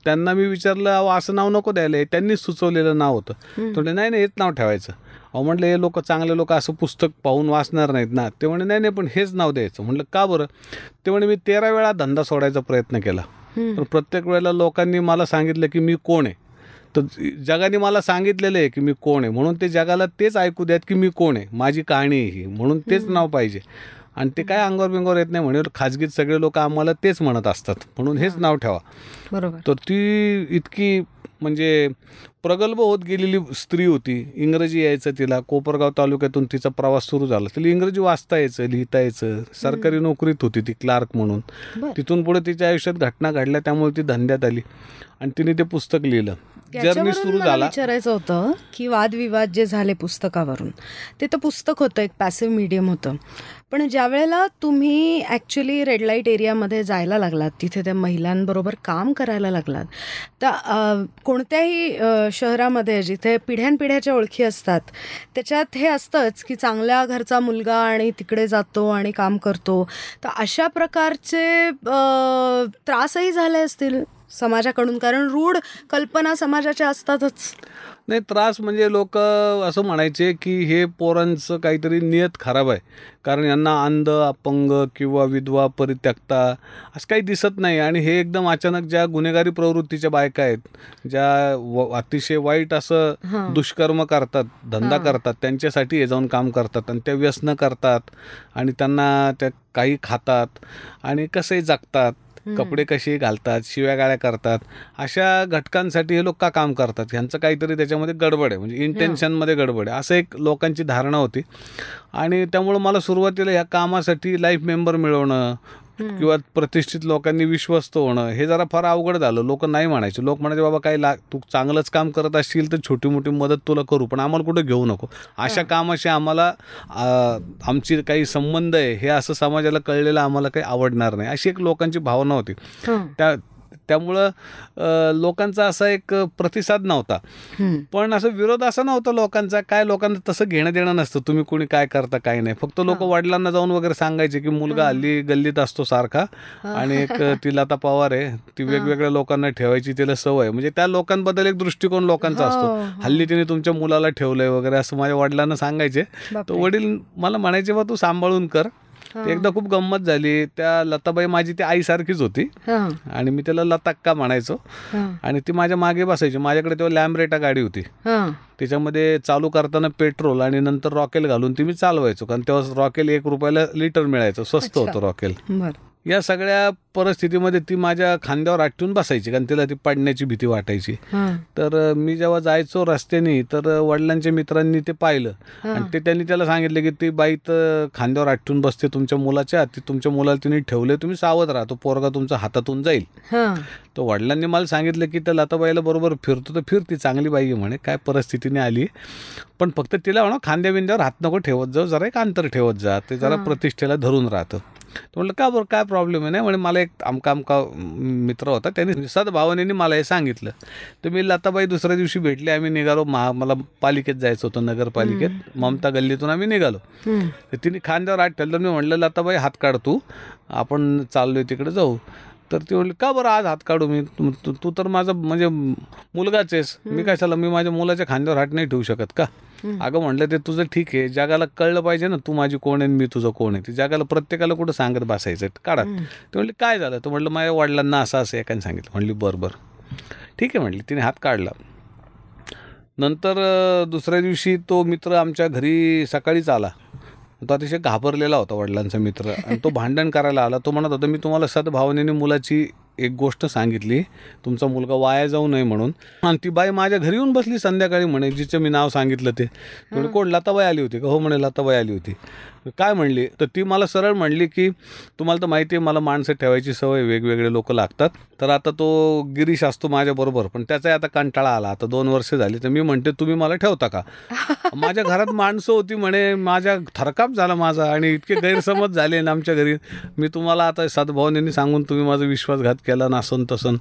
त्यांना मी विचारलं अहो असं नाव नको द्यायला. त्यांनीच सुचवलेलं नाव होतं. थोडे नाही नाही हेच नाव ठेवायचं. अहो म्हटलं हे लोक चांगले लोक असं पुस्तक पाहून वाचणार नाहीत ना. ते म्हणे नाही नाही पण हेच नाव द्यायचं. म्हटलं का बरं? ते म्हणे मी तेरा वेळा धंदा सोडायचा प्रयत्न केला. पण प्रत्येक वेळेला लोकांनी मला सांगितलं की मी कोण आहे? तर जगाने मला सांगितलेलं आहे की मी कोण आहे. म्हणून ते जगाला तेच ऐकू द्यात की मी कोण आहे. माझी कहाणी आहे ही. म्हणून तेच नाव पाहिजे. आणि ते काय अंगावर बिंगावर येत नाही म्हणून खाजगीत सगळे लोक आम्हाला तेच म्हणत असतात. म्हणून हेच नाव ठेवा. बरोबर. तर ती इतकी म्हणजे प्रगल्भ होत गेलेली स्त्री होती. इंग्रजी यायचं तिला. कोपरगाव तालुक्यातून तिचा प्रवास सुरू झाला. तिला इंग्रजी वाचता यायचं लिहिता यायचं. सरकारी नोकरीत होती ती क्लार्क म्हणून. तिथून पुढे तिच्या आयुष्यात घटना घडल्या त्यामुळे ती धंद्यात आली. आणि तिने ते पुस्तक लिहिलं. जर्नी सुरू झाला. विचारायचं होतं की वादविवाद जे झाले पुस्तकावरून ते तर पुस्तक होतं एक पॅसिव्ह मीडियम होतं. पण ज्या वेळेला तुम्ही ॲक्च्युली रेड लाइट एरियामध्ये जायला लागलात तिथे त्या महिलांबरोबर काम करायला लागलात तर कोणत्याही शहरामध्ये जिथे पिढ्यानपिढ्याच्या ओळखी असतात त्याच्यात हे असतंच की चांगल्या घरचा मुलगा आणि तिकडे जातो आणि काम करतो. तर अशा प्रकारचे त्रासही झाले असतील? समाजाकडून कारण रूढ कल्पना समाजाच्या असतातच. नाही त्रास म्हणजे लोक असं म्हणायचे की हे पोरांचं काहीतरी नियत खराब आहे. कारण यांना अंध अपंग किंवा विधवा परित्यक्ता असं काही दिसत नाही. आणि हे एकदम अचानक ज्या गुन्हेगारी प्रवृत्तीच्या बायका आहेत ज्या व- अतिशय वाईट असं दुष्कर्म करतात धंदा करतात त्यांच्यासाठी हे जाऊन काम करतात आणि त्या व्यसन करतात आणि त्यांना त्या काही खातात आणि कसे जगतात. कपडे कसे घालतात शिव्या गाळ्या करतात अशा घटकांसाठी हे लोक का काम करतात? ह्यांचं काहीतरी त्याच्यामध्ये गडबड आहे. म्हणजे इंटेन्शनमध्ये गडबड आहे. असं एक लोकांची धारणा होती. आणि त्यामुळं मला सुरुवातीला ह्या कामासाठी लाईफ मेंबर मिळवणं किंवा प्रतिष्ठित लोकांनी विश्वस्त होणं हे जरा फार अवघड झालं. लोक नाही म्हणायचे. लोक म्हणायचे बाबा काही ला तू चांगलंच काम करत असशील तर छोटी मोठी मदत तुला करू पण आम्हाला कुठं घेऊ नको. अशा कामाशी आम्हाला आमची काही संबंध आहे हे असं समाजाला कळलेलं आम्हाला काही आवडणार नाही. अशी एक लोकांची भावना होती. त्या त्यामुळं लोकांचा असा एक प्रतिसाद नव्हता. पण असं विरोध असा नव्हता लोकांचा काय लोकांना तसं घेणं देणं नसतं तुम्ही कोणी काय करता काय नाही. फक्त लोक वडिलांना जाऊन वगैरे सांगायचे की मुलगा हल्ली गल्लीत असतो सारखा आणि एक ती लता पवार आहे ती वेगवेगळ्या लोकांना ठेवायची तिला सवय. म्हणजे त्या लोकांबद्दल एक दृष्टिकोन लोकांचा असतो. हल्ली तिने तुमच्या मुलाला ठेवलंय वगैरे असं माझ्या वडिलांना सांगायचे. तर वडील मला म्हणायचे बा तू सांभाळून कर ते एकदा खूप गंमत झाली. त्या लताबाई माझी ती आईसारखीच होती. हां. आणि मी त्याला लताक्का म्हणायचो. हां. आणि ती माझ्या मागे बसायची. माझ्याकडे तेव्हा लॅम्ब्रेटा गाडी होती. हां. त्याच्यामध्ये चालू करताना पेट्रोल आणि नंतर रॉकेल घालून ती मी चालवायचो. कारण तेव्हा रॉकेल एक रुपयाला लिटर मिळायचं. स्वस्त होतं रॉकेल. या सगळ्या परिस्थितीमध्ये ती माझ्या खांद्यावर आठवून बसायची कारण तिला ती पडण्याची भीती वाटायची. तर मी जेव्हा जायचो रस्त्याने तर वडिलांच्या मित्रांनी ते पाहिलं. आणि ते त्यांनी त्याला सांगितलं की ती बाई तर खांद्यावर आठवून बसते तुमच्या मुलाच्या ती तुमच्या मुलाला तिने ठेवले तुम्ही सावध राहा तो पोरगा तुमचा हातातून जाईल. तर वडिलांनी मला सांगितलं की त्या लताबाईला बरोबर फिरतो तर फिरती चांगली बाई म्हणे. काय परिस्थितीने आली? पण फक्त तिला म्हणा खांद्या बिंद्यावर हात नको ठेवत जाऊ जरा एक अंतर ठेवत जा ते जरा प्रतिष्ठेला धरून राहतं. तर म्हटलं का बरं? काय प्रॉब्लेम आहे? नाही म्हणे मला एक आमका आमका मित्र होता त्यांनी सद्भावनेने मला हे सांगितलं. तर मी लताबाई दुसऱ्या दिवशी भेटले आम्ही निघालो महा मला पालिकेत जायचं होतं नगरपालिकेत. ममता गल्लीतून आम्ही निघालो. तर तिने खांद्यावर हात ठेवलं मी म्हटलं लताबाई हात काढ तू. आपण चाललोय तिकडे जाऊ. तर ती म्हणली का बरं आज हात काढू मी? तू तू- तू तर माझा म्हणजे मुलगाच आहेस. मी कशाला मी माझ्या मुलाच्या खांद्यावर हात नाही ठेवू शकत का? अगं म्हटलं ते तुझं ठीक आहे. जगाला कळलं पाहिजे ना तू माझी कोण आहे मी तुझं कोण आहे. ते जगाला प्रत्येकाला कुठं सांगत बसायचं काढा. ते म्हणले काय झालं? तर म्हटलं माझ्या वडिलांना असं असं एकाने सांगितलं. म्हणली बरं बरं. ठीक आहे म्हटली तिने हात काढला. नंतर दुसऱ्या दिवशी तो मित्र आमच्या घरी सकाळीच आला. तो अतिशय घाबरलेला होता वडिलांचा मित्र. आणि तो भांडण करायला आला. तो म्हणत होता मी तुम्हाला सद्भावनेने मुलाची एक गोष्ट सांगितली तुमचा मुलगा वाया जाऊ नये म्हणून. आणि ती बाई माझ्या घरी येऊन बसली संध्याकाळी म्हणे जिचं मी नाव सांगितलं ते. कोण लताबाई आली होती का? हो म्हणे लताबाई आली होती. काय म्हणली? तर ती मला सरळ म्हणली की तुम्हाला तर माहिती आहे मला माणसं ठेवायची सवय वेगवेगळे लोक लागतात. तर आता तो गिरीश असतो माझ्याबरोबर पण त्याचाही आता कंटाळा आला. आता दोन वर्ष झाली तर मी म्हणते तुम्ही मला ठेवता का? माझ्या घरात माणसं होती म्हणे माझ्या थरकाप झाला माझा आणि इतके गैरसमज झाले ना आमच्या घरी. मी तुम्हाला आता सद्भावनेने सांगून तुम्ही माझा विश्वासघात केला नसन तसन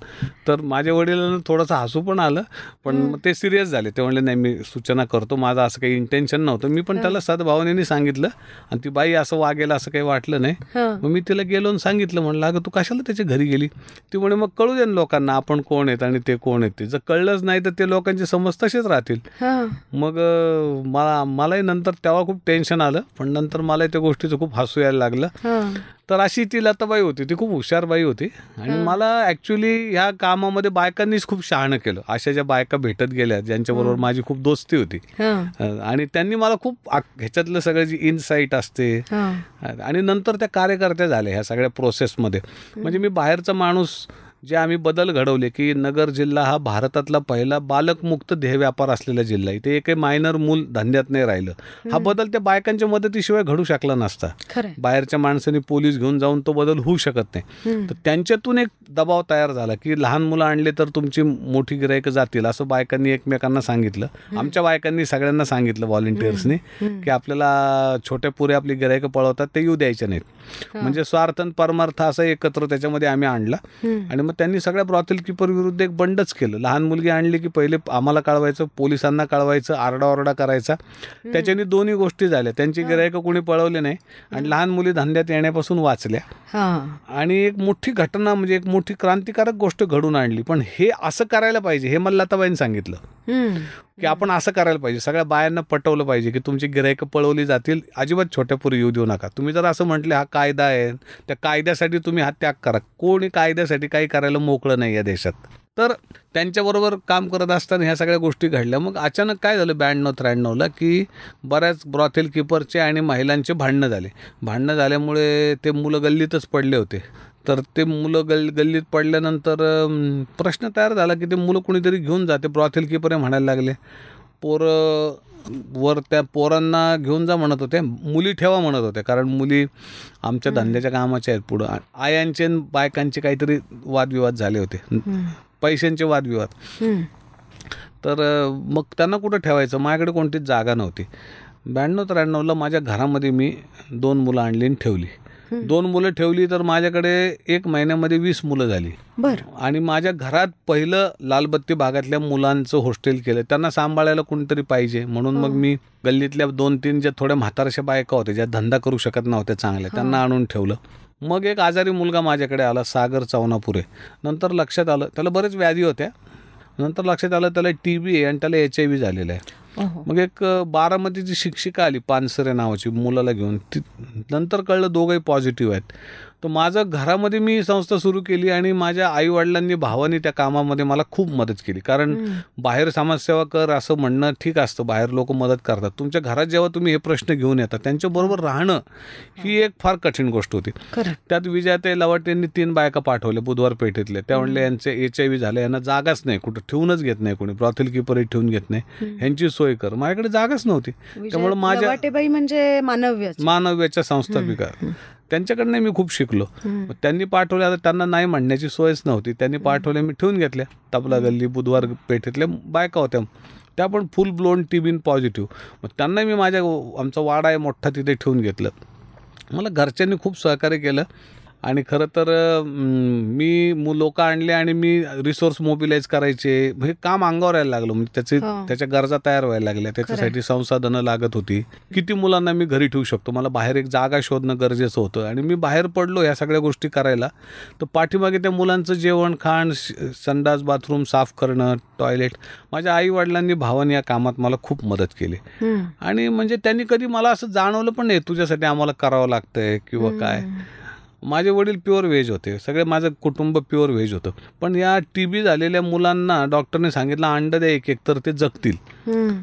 तर माझ्या वडिलांना थोडंसं हसू पण आलं पण ते सिरियस झाले. ते म्हणले नाही मी सूचना करतो माझं असं काही इंटेन्शन नव्हतं. मी पण त्याला सद्भावनेने सांगितलं. आणि ती बाई असं वागेल असं काही वाटलं नाही. मग मी तिला गेलो आणि सांगितलं म्हणलं अगं तू कशाला त्याच्या घरी गेली ती म्हणे मग कळू दे ना लोकांना आपण कोण आहेत आणि ते कोण आहेत ते जर कळलंच नाही तर ते लोकांची समज तसेच राहतील. मग मला मलाही नंतर तेव्हा खूप टेन्शन आलं पण नंतर मलाही त्या गोष्टीचं खूप हसू यायला लागलं. तर अशी ती लताबाई होती. ती खूप हुशार बाई होती. आणि मला ॲक्च्युली ह्या कामामध्ये बायकांनीच खूप शहाणं केलं. अशा ज्या बायका भेटत गेल्या ज्यांच्याबरोबर माझी खूप दोस्ती होती. हा. आणि त्यांनी मला खूप ह्याच्यातलं सगळं जी इनसाईट असते. हा. आणि नंतर त्या कार्यकर्त्या झाल्या ह्या सगळ्या प्रोसेसमध्ये म्हणजे मी बाहेरचा माणूस जे आम्ही बदल घडवले की नगर जिल्हा हा भारतातला पहिला बालकमुक्त देह व्यापार असलेला जिल्हा आहे. इथे एकही मायनर मूल धंद्यात नाही राहिलं. हा बदल त्या बायकांच्या मदतीशिवाय घडू शकला नसता. बाहेरच्या माणसाने पोलीस घेऊन जाऊन तो बदल होऊ शकत नाही. तर त्यांच्यातून एक दबाव तयार झाला की लहान मुलं आणले तर तुमची मोठी गिरायकं जातील असं बायकांनी एकमेकांना सांगितलं. आमच्या बायकांनी सगळ्यांना सांगितलं व्हॉलेंटियर्सनी की आपल्याला छोट्या पुरे आपली गिरायकं पळवतात ते येऊ द्यायचे नाहीत. म्हणजे स्वार्थ आणि परमार्थ असं एकत्र त्याच्यामध्ये आम्ही आणला. आणि मग त्यांनी सगळ्या ब्रॉथल किपर विरुद्ध एक बंडच केलं. लहान मुलगी आणली की पहिले आम्हाला कळवायचं पोलिसांना कळवायचं आरडाओरडा करायचा. त्याच्यानी दोन्ही गोष्टी झाल्या. त्यांची गिरायकं कोणी पळवले नाही. आणि लहान मुली धंद्यात येण्यापासून वाचल्या. हा. आणि एक मोठी घटना म्हणजे एक मोठी क्रांतिकारक गोष्ट घडून आणली. पण हे असं करायला पाहिजे हे मला लताबाईंनी सांगितलं. की आपण असं करायला पाहिजे. सगळ्या बायांना पटवलं पाहिजे की तुमची गिरायकं पळवली जातील. अजिबात छोट्या पुरी येऊ देऊ नका. तुम्ही जर असं म्हटले हा कायदा आहे त्या कायद्यासाठी तुम्ही हा त्याग करा. कोणी कायद्यासाठी काही करायला मोकळं नाही या देशात. तर त्यांच्याबरोबर काम करत असताना ह्या सगळ्या गोष्टी घडल्या. मग अचानक काय झालं ब्याण्णव त्र्याण्णवला की बऱ्याच ब्रॉथेल किपरचे आणि महिलांचे भांडणं झाले. भांडणं झाल्यामुळे ते मुलं गल्लीतच पडले होते. तर ते मुलं गल गल्लीत पडल्यानंतर प्रश्न तयार झाला की ते मुलं कुणीतरी घेऊन जाते. ब्रॉथेल किपर म्हणायला लागले. पोरं वर त्या पोरांना घेऊन जा म्हणत होते. मुली ठेवा म्हणत होते. कारण मुली आमच्या धंद्याच्या कामाच्या आहेत पुढं. आयांचे बायकांचे काहीतरी वादविवाद झाले होते. पैशांचे वादविवाद. तर मग त्यांना कुठं ठेवायचं? माझ्याकडे कोणतीच जागा नव्हती. ब्याण्णव त्र्याण्णवला माझ्या घरामध्ये मी दोन मुलं आणली आणि ठेवली. दोन मुलं ठेवली तर माझ्याकडे एक महिन्यामध्ये वीस मुलं झाली. बर. आणि माझ्या घरात पहिलं लालबत्ती भागातल्या मुलांचं हॉस्टेल केलं. त्यांना सांभाळायला कोणीतरी पाहिजे. म्हणून मग मी गल्लीतल्या दोन तीन ज्या थोड्या म्हातारशा बायका होत्या ज्या धंदा करू शकत नव्हत्या चांगल्या त्यांना आणून ठेवलं. मग एक आजारी मुलगा माझ्याकडे आला सागर चवनापुरे नंतर लक्षात आलं त्याला बरेच व्याधी होत्या. नंतर लक्षात आलं त्याला टी बी आहे आणि त्याला एच आय व्ही झालेला आहे. हो. मग एक बारामतीची शिक्षिका आली पानसरे नावाची मुलाला घेऊन. ती नंतर कळलं दोघंही पॉझिटिव्ह आहेत. तर माझं घरामध्ये मी संस्था सुरू केली आणि माझ्या आईवडिलांनी भावानी त्या कामामध्ये मला खूप मदत केली. कारण बाहेर समाजसेवा कर असं म्हणणं ठीक असतं. बाहेर लोक मदत करतात. तुमच्या घरात जेव्हा तुम्ही हे प्रश्न घेऊन येतात त्यांच्याबरोबर राहणं ही एक फार कठीण गोष्ट होती. त्यात विजयाताई लवाट यांनी तीन बायका पाठवल्या बुधवार पेठेतले त्या म्हणले यांचे एच आय व्ही झाले यांना जागाच नाही. कुठं ठेवूनच घेत नाही कोणी. ब्रॉथल किपरही ठेवून घेत नाही. ह्यांची सोय कर. माझ्याकडे जागाच नव्हती. त्यामुळे माझ्या म्हणजे मानव्य मानव्याच्या संस्थापिका त्यांच्याकडनं मी खूप शिकलो. मग त्यांनी पाठवल्या आता त्यांना नाही म्हणण्याची सोयच नव्हती. त्यांनी पाठवल्या मी ठेवून घेतल्या. तबला गल्ली बुधवार पेठेतल्या बायका होत्या. त्या पण फुल ब्लोन टी बिन पॉझिटिव्ह मग त्यांना मी माझ्या आमचा वाडा आहे मोठा तिथे ठेवून घेतलं. मला घरच्यांनी खूप सहकार्य केलं. आणि खरं तर मी लोक आणले आणि मी रिसोर्स मोबिलाइज करायचे. हे काम अंगावर यायला लागलं. म्हणजे त्याचे हो. त्याच्या गरजा तयार व्हायला लागल्या. त्याच्यासाठी संसाधनं लागत होती. किती मुलांना मी घरी ठेवू शकतो? मला बाहेर एक जागा शोधणं गरजेचं होतं. आणि मी बाहेर पडलो ह्या सगळ्या गोष्टी करायला. तर पाठीमागे त्या मुलांचं जेवण खाण संडास बाथरूम साफ करणं टॉयलेट माझ्या आई वडिलांनी भावाने या कामात मला खूप मदत केली. आणि म्हणजे त्यांनी कधी मला असं जाणवलं पण नाही. तुझ्यासाठी आम्हाला करावं लागतंय किंवा काय? माझे वडील प्युअर व्हेज होते. सगळे माझं कुटुंब प्युअर व्हेज होतं. पण या टी बी झालेल्या मुलांना डॉक्टरने सांगितलं अंड द्या एक एक तर ते जगतील.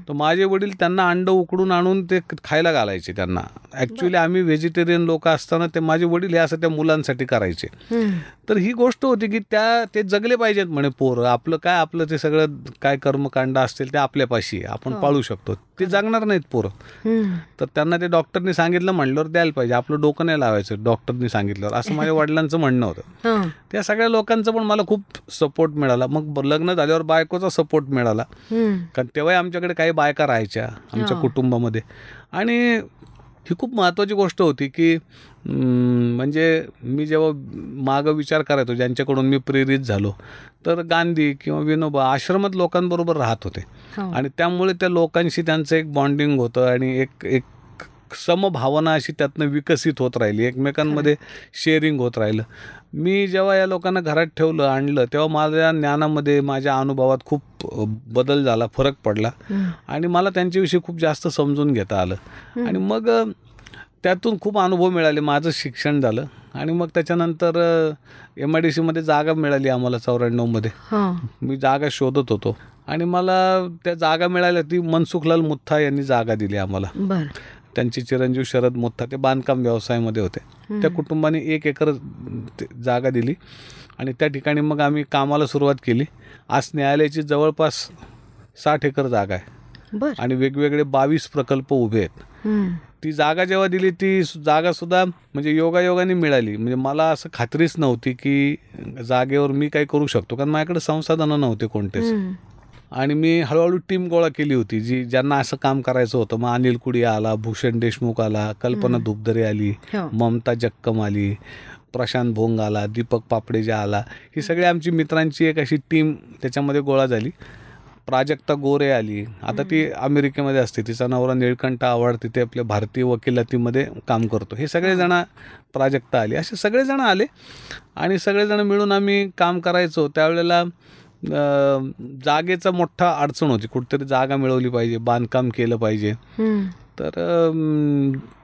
तर माझे वडील त्यांना अंड उकडून आणून ते खायला घालायचे त्यांना. ॲक्च्युली आम्ही व्हेजिटेरियन लोक असताना ते माझे वडील हे असं त्या मुलांसाठी करायचे. तर ही गोष्ट होती की त्या ते जगले पाहिजेत म्हणे पोरं. आपलं काय आपलं ते सगळं काय कर्मकांड असतील ते आपल्यापाशी. आपण पाळू शकतो. ते जगणार नाहीत पोरं. तर त्यांना ते डॉक्टरनी सांगितलं म्हणल्यावर द्यायला पाहिजे. आपलं डोकं नाही लावायचं डॉक्टरनी सांगितल्यावर असं माझ्या वडिलांचं म्हणणं होतं. त्या सगळ्या लोकांचं पण मला खूप सपोर्ट मिळाला. मग लग्न झाल्यावर बायकोचा सपोर्ट मिळाला. कारण तेव्हाही आमच्याकडे काही बायका राहायच्या आमच्या कुटुंबामध्ये. आणि ही खूप महत्त्वाची गोष्ट होती की म्हणजे मी जेव्हा मागं विचार करायचो ज्यांच्याकडून मी प्रेरित झालो तर गांधी किंवा विनोबा आश्रमात लोकांबरोबर राहत होते. आणि त्यामुळे त्या लोकांशी त्यांचं एक बॉन्डिंग होतं आणि एक एक समभावना अशी त्यातनं विकसित होत राहिली. एकमेकांमध्ये शेअरिंग होत राहिलं. मी जेव्हा या लोकांना घरात ठेवलं आणलं तेव्हा माझ्या ज्ञानामध्ये माझ्या अनुभवात खूप बदल झाला फरक पडला. आणि मला त्यांच्याविषयी खूप जास्त समजून घेता आलं. आणि मग त्यातून खूप अनुभव मिळाले. माझं शिक्षण झालं. आणि मग त्याच्यानंतर एम आय डी सीमध्ये जागा मिळाली आम्हाला चौऱ्याण्णवमध्ये मी जागा शोधत होतो. आणि मला त्या जागा मिळाल्या ती मनसुखलाल मुथ्था यांनी जागा दिली आम्हाला. त्यांचे चिरंजीव शरद मुथ्था ते बांधकाम व्यवसायामध्ये होते. त्या कुटुंबाने एक एकर जागा दिली आणि त्या ठिकाणी मग आम्ही कामाला सुरुवात केली. आज न्यायालयाची जवळपास साठ एकर जागा आहे. बर. आणि वेगवेगळे बावीस प्रकल्प उभे आहेत. ती जागा जेव्हा दिली ती जागा सुद्धा म्हणजे योगायोगाने मिळाली. म्हणजे मला असं खात्रीच नव्हती की जागेवर मी काही करू शकतो. कारण माझ्याकडे संसाधनं नव्हते कोणतेच. आणि मी हळूहळू टीम गोळा केली होती जी ज्यांना असं काम करायचं होतं. मग अनिल कुडी आला भूषण देशमुख आला कल्पना धुपदरे आली हो. ममता जक्कम आली प्रशांत भोंग आला दीपक पापडेजा आला. ही सगळी आमची मित्रांची एक अशी टीम त्याच्यामध्ये गोळा झाली. प्राजक्ता गोरे आली. आता ती अमेरिकेमध्ये असते. तिचा नवरा निळकंठ आव्हाड तिथे आपल्या भारतीय वकिलातीमध्ये काम करतो. हे सगळेजण प्राजक्ता आली. असे सगळेजण आले आणि सगळेजण मिळून आम्ही काम करायचो. त्यावेळेला जागेचा मोठा अडचण होती. कुठेतरी जागा मिळवली पाहिजे बांधकाम केलं पाहिजे. तर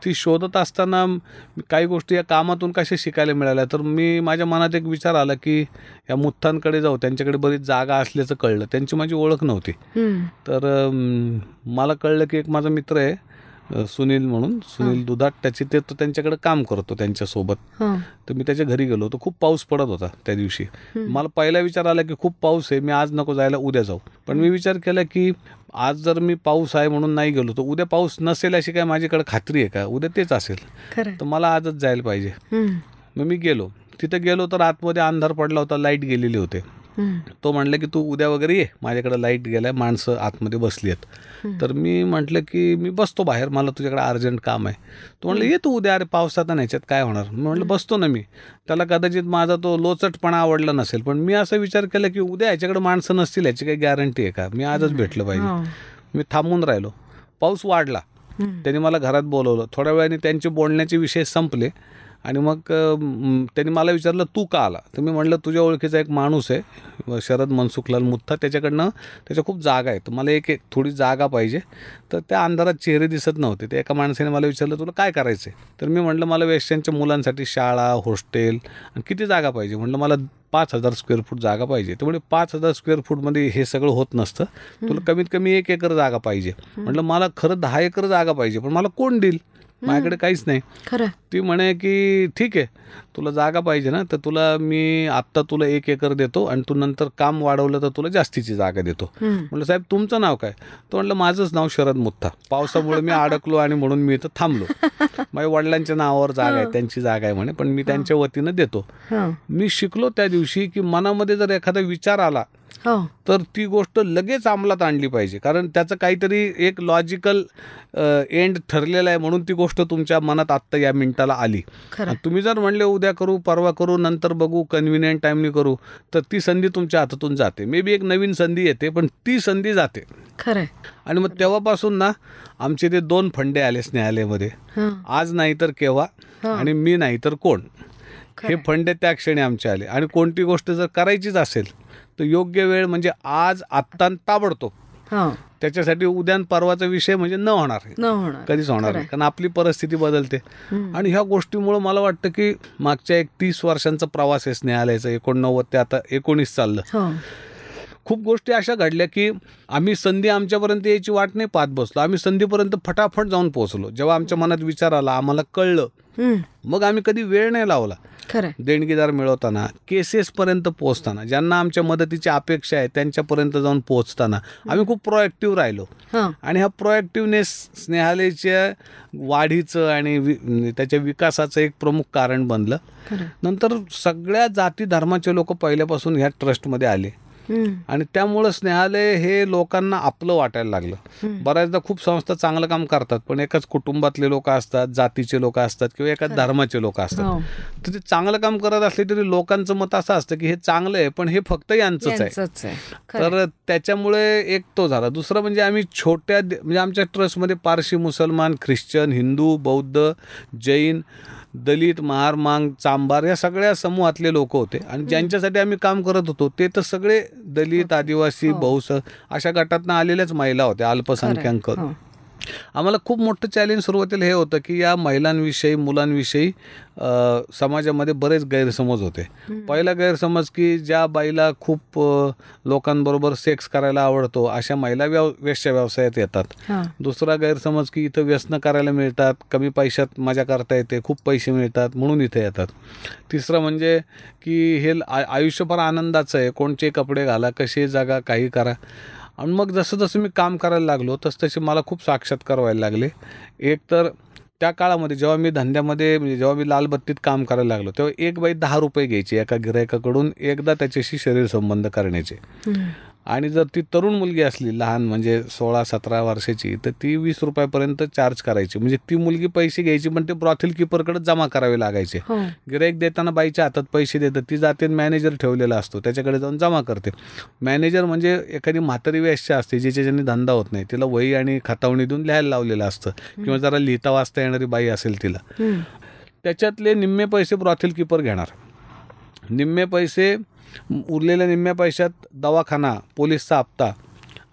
ती शोधत असताना काही गोष्टी या कामातून कशा शिकायला मिळाल्या? तर मी माझ्या मनात एक विचार आला की या मुथ्थांकडे जाऊ त्यांच्याकडे बरीच जागा असल्याचं कळलं. त्यांची माझी ओळख नव्हती. तर मला कळलं की एक माझा मित्र आहे सुनील म्हणून. सुनील दुधाट त्याची ते तो त्यांच्याकडे काम करतो त्यांच्यासोबत. तर मी त्याच्या घरी गेलो तर खूप पाऊस पडत होता त्या दिवशी. मला पहिला विचार आला की खूप पाऊस आहे मी आज नको जायला उद्या जाऊ. पण मी विचार केला की आज जर मी पाऊस आहे म्हणून नाही गेलो तर उद्या पाऊस नसेल अशी काय माझ्याकडे खात्री आहे का? उद्या तेच असेल. तर मला आजच जायला पाहिजे. मग मी गेलो. तिथं गेलो तर आतमध्ये अंधार पडला होता लाइट गेलेली होते. तो म्हणलं की तू उद्या वगैरे ये. माझ्याकडे लाइट गेलाय. माणसं आतमध्ये बसली आहेत. तर मी म्हटलं की मी बसतो बाहेर. मला तुझ्याकडे अर्जंट काम आहे. तो म्हणलं ये तू उद्या. अरे पावसात ह्याच्यात काय होणार? मी म्हटलं बसतो ना मी. त्याला कदाचित माझा तो लोचटपणा आवडला नसेल. पण मी असा विचार केला की उद्या ह्याच्याकडे माणसं नसतील याची काही गॅरंटी आहे का? मी आजच भेटलं पाहिजे मी थांबून राहिलो. पाऊस वाढला. त्यांनी मला घरात बोलवलं. थोड्या वेळाने त्यांचे बोलण्याचे विषय संपले. आणि मग त्यांनी मला विचारलं तू का आला? तर मी म्हणलं तुझ्या ओळखीचा एक माणूस आहे शरद मनसुखलाल मुत्था. त्याच्याकडनं त्याच्या खूप जागा आहे तर मला एक एक थोडी जागा पाहिजे. तर त्या अंधारात चेहरे दिसत नव्हते. त्या एका माणसाने मला विचारलं तुला काय करायचं आहे तर मी म्हटलं मला वेश्यांच्या मुलांसाठी शाळा हॉस्टेल आणि किती जागा पाहिजे? म्हटलं मला पाच हजार स्क्वेअर फूट जागा पाहिजे. म्हणजे पाच हजार स्क्वेअर फूटमध्ये हे सगळं होत नसतं. तुला कमीत कमी एक एकर जागा पाहिजे. म्हटलं मला खरं दहा एकर जागा पाहिजे पण मला कोण देईल? माझ्याकडे काहीच नाही. खरं. ती म्हणे की ठीक आहे तुला जागा पाहिजे ना तर तुला मी आत्ता तुला एक एकर देतो आणि तू नंतर काम वाढवलं तर तुला जास्तीची जागा देतो. म्हटलं साहेब तुमचं नाव काय? तो म्हटलं माझंच नाव शरद मुत्था पावसामुळे मी अडकलो आणि म्हणून मी इथं थांबलो. माझ्या वडिलांच्या नावावर जागा आहे त्यांची जागा आहे म्हणे पण मी त्यांच्या वतीनं देतो. हो. मी शिकलो त्या दिवशी की मनामध्ये जर एखादा विचार आला हो तर ती गोष्ट लगेच अंमलात आणली पाहिजे. कारण त्याचं काहीतरी एक लॉजिकल एंड ठरलेलं आहे म्हणून ती गोष्ट तुमच्या मनात आत्ता या मिनिटाला आली. खरं. तुम्ही जर म्हणले उद्या करू परवा करू नंतर बघू कन्व्हिनियंट टाईमनी करू तर ती संधी तुमच्या हातातून जाते. मे बी एक नवीन संधी येते पण ती संधी जाते. खरंय आणि मग तेव्हापासून ना आमचे ते दोन फंडे आलेच न्यायालयामध्ये हं. आज नाही तर केव्हा आणि मी नाही तर कोण. हे फंडे त्या क्षणी आमचे आले. आणि कोणती गोष्ट जर करायचीच असेल तर योग्य वेळ म्हणजे आज आत्ता ताबडतोब. त्याच्यासाठी उद्या आणि परवाचा विषय म्हणजे न होणार होणार. कधीच होणार नाही. कारण आपली परिस्थिती बदलते. आणि ह्या गोष्टीमुळं मला वाटतं की मागच्या एक तीस वर्षांचा प्रवास आहे न्यायालयाचा एकोणनव्वद ते आता एकोणीस चाललं. हो. खूप गोष्टी अशा घडल्या की आम्ही संधी आमच्यापर्यंत यायची वाट नाही पाहत बसलो. आम्ही संधीपर्यंत फटाफट जाऊन पोहोचलो. जेव्हा आमच्या मनात विचार आला आम्हाला कळलं. मग आम्ही कधी वेळ नाही लावला. देणगीदार मिळवताना केसेसपर्यंत पोहोचताना ज्यांना आमच्या मदतीची अपेक्षा आहे त्यांच्यापर्यंत जाऊन पोहोचताना आम्ही खूप प्रोएक्टिव्ह राहिलो हं. आणि हा प्रोएक्टिव्हनेस स्नेहालयच्या वाढीचं आणि त्याच्या विकासाचं एक प्रमुख कारण बनलं नंतर सगळ्या जाती धर्माचे लोक पहिल्यापासून ह्या ट्रस्टमध्ये आले. आणि त्यामुळं स्नेहालय हे लोकांना आपलं वाटायला लागलं. बऱ्याचदा खूप संस्था चांगलं काम करतात पण एकाच कुटुंबातले लोक असतात जातीचे लोक असतात किंवा एकाच धर्माचे लोक असतात. हो. तर ते चांगलं काम करत असले तरी लोकांचं मत असं असतं की हे चांगलं आहे पण हे फक्त यांचंच आहे. तर त्याच्यामुळे एक तो झाला. दुसरं म्हणजे आम्ही छोट्या म्हणजे आमच्या ट्रस्टमध्ये पारशी मुसलमान ख्रिश्चन हिंदू बौद्ध जैन दलित महार मांग चांबार या सगळ्या समूहातले लोक होते. आणि ज्यांच्यासाठी आम्ही काम करत होतो ते तर सगळे दलित आदिवासी बहुस अशा गटातनं आलेल्याच महिला होत्या अल्पसंख्याक. हो. आम्हाला खूप मोठं चॅलेंज सुरुवातीला हे होतं की या महिलांविषयी मुलांविषयी समाजामध्ये बरेच गैरसमज होते. पहिला गैरसमज की ज्या बाईला खूप लोकांबरोबर सेक्स करायला आवडतो अशा महिला व्यव वेश्या व्यवसायात येतात. दुसरा गैरसमज की इथं व्यसनं करायला मिळतात कमी पैशात मजा करता येते खूप पैसे मिळतात म्हणून इथे येतात. तिसरं म्हणजे की हे आ- आयुष्य फार आनंदाचं आहे कोणचे कपडे घाला कसे जागा काही करा. आणि मग जसं जसं मी काम करायला लागलो तसं तसे मला खूप साक्षात्कार व्हायला लागले. एक तर त्या काळामध्ये जेव्हा मी धंद्यामध्ये म्हणजे जेव्हा मी लालबत्तीत काम करायला लागलो तेव्हा एक बाई दहा रुपये घ्यायची एका गिरायकाकडून एकदा त्याच्याशी शरीर संबंध करण्याचे. आणि जर ती तरुण मुलगी असली लहान म्हणजे सोळा सतरा वर्षाची तर ती वीस रुपयापर्यंत चार्ज करायची. म्हणजे ती मुलगी पैसे घ्यायची पण ते ब्रॉथिल किपरकडे जमा करावे लागायचे. हो. गिराईक देताना बाईच्या हातात पैसे देतात ती जाते मॅनेजर ठेवलेला असतो त्याच्याकडे जाऊन जमा करते. मॅनेजर म्हणजे एखादी म्हातारी वेश्या असते जिच्या ज्यांनी धंदा होत नाही तिला वही आणि खतावणी देऊन लिहायला लावलेलं असतं. किंवा जरा लिहिता वाचता येणारी बाई असेल तिला. हं. त्याच्यातले निम्मे पैसे ब्रॉथिल किपर घेणार. निम्मे पैसे उरलेल्या निम्म्या पैशात दवाखाना पोलीसचा हप्ता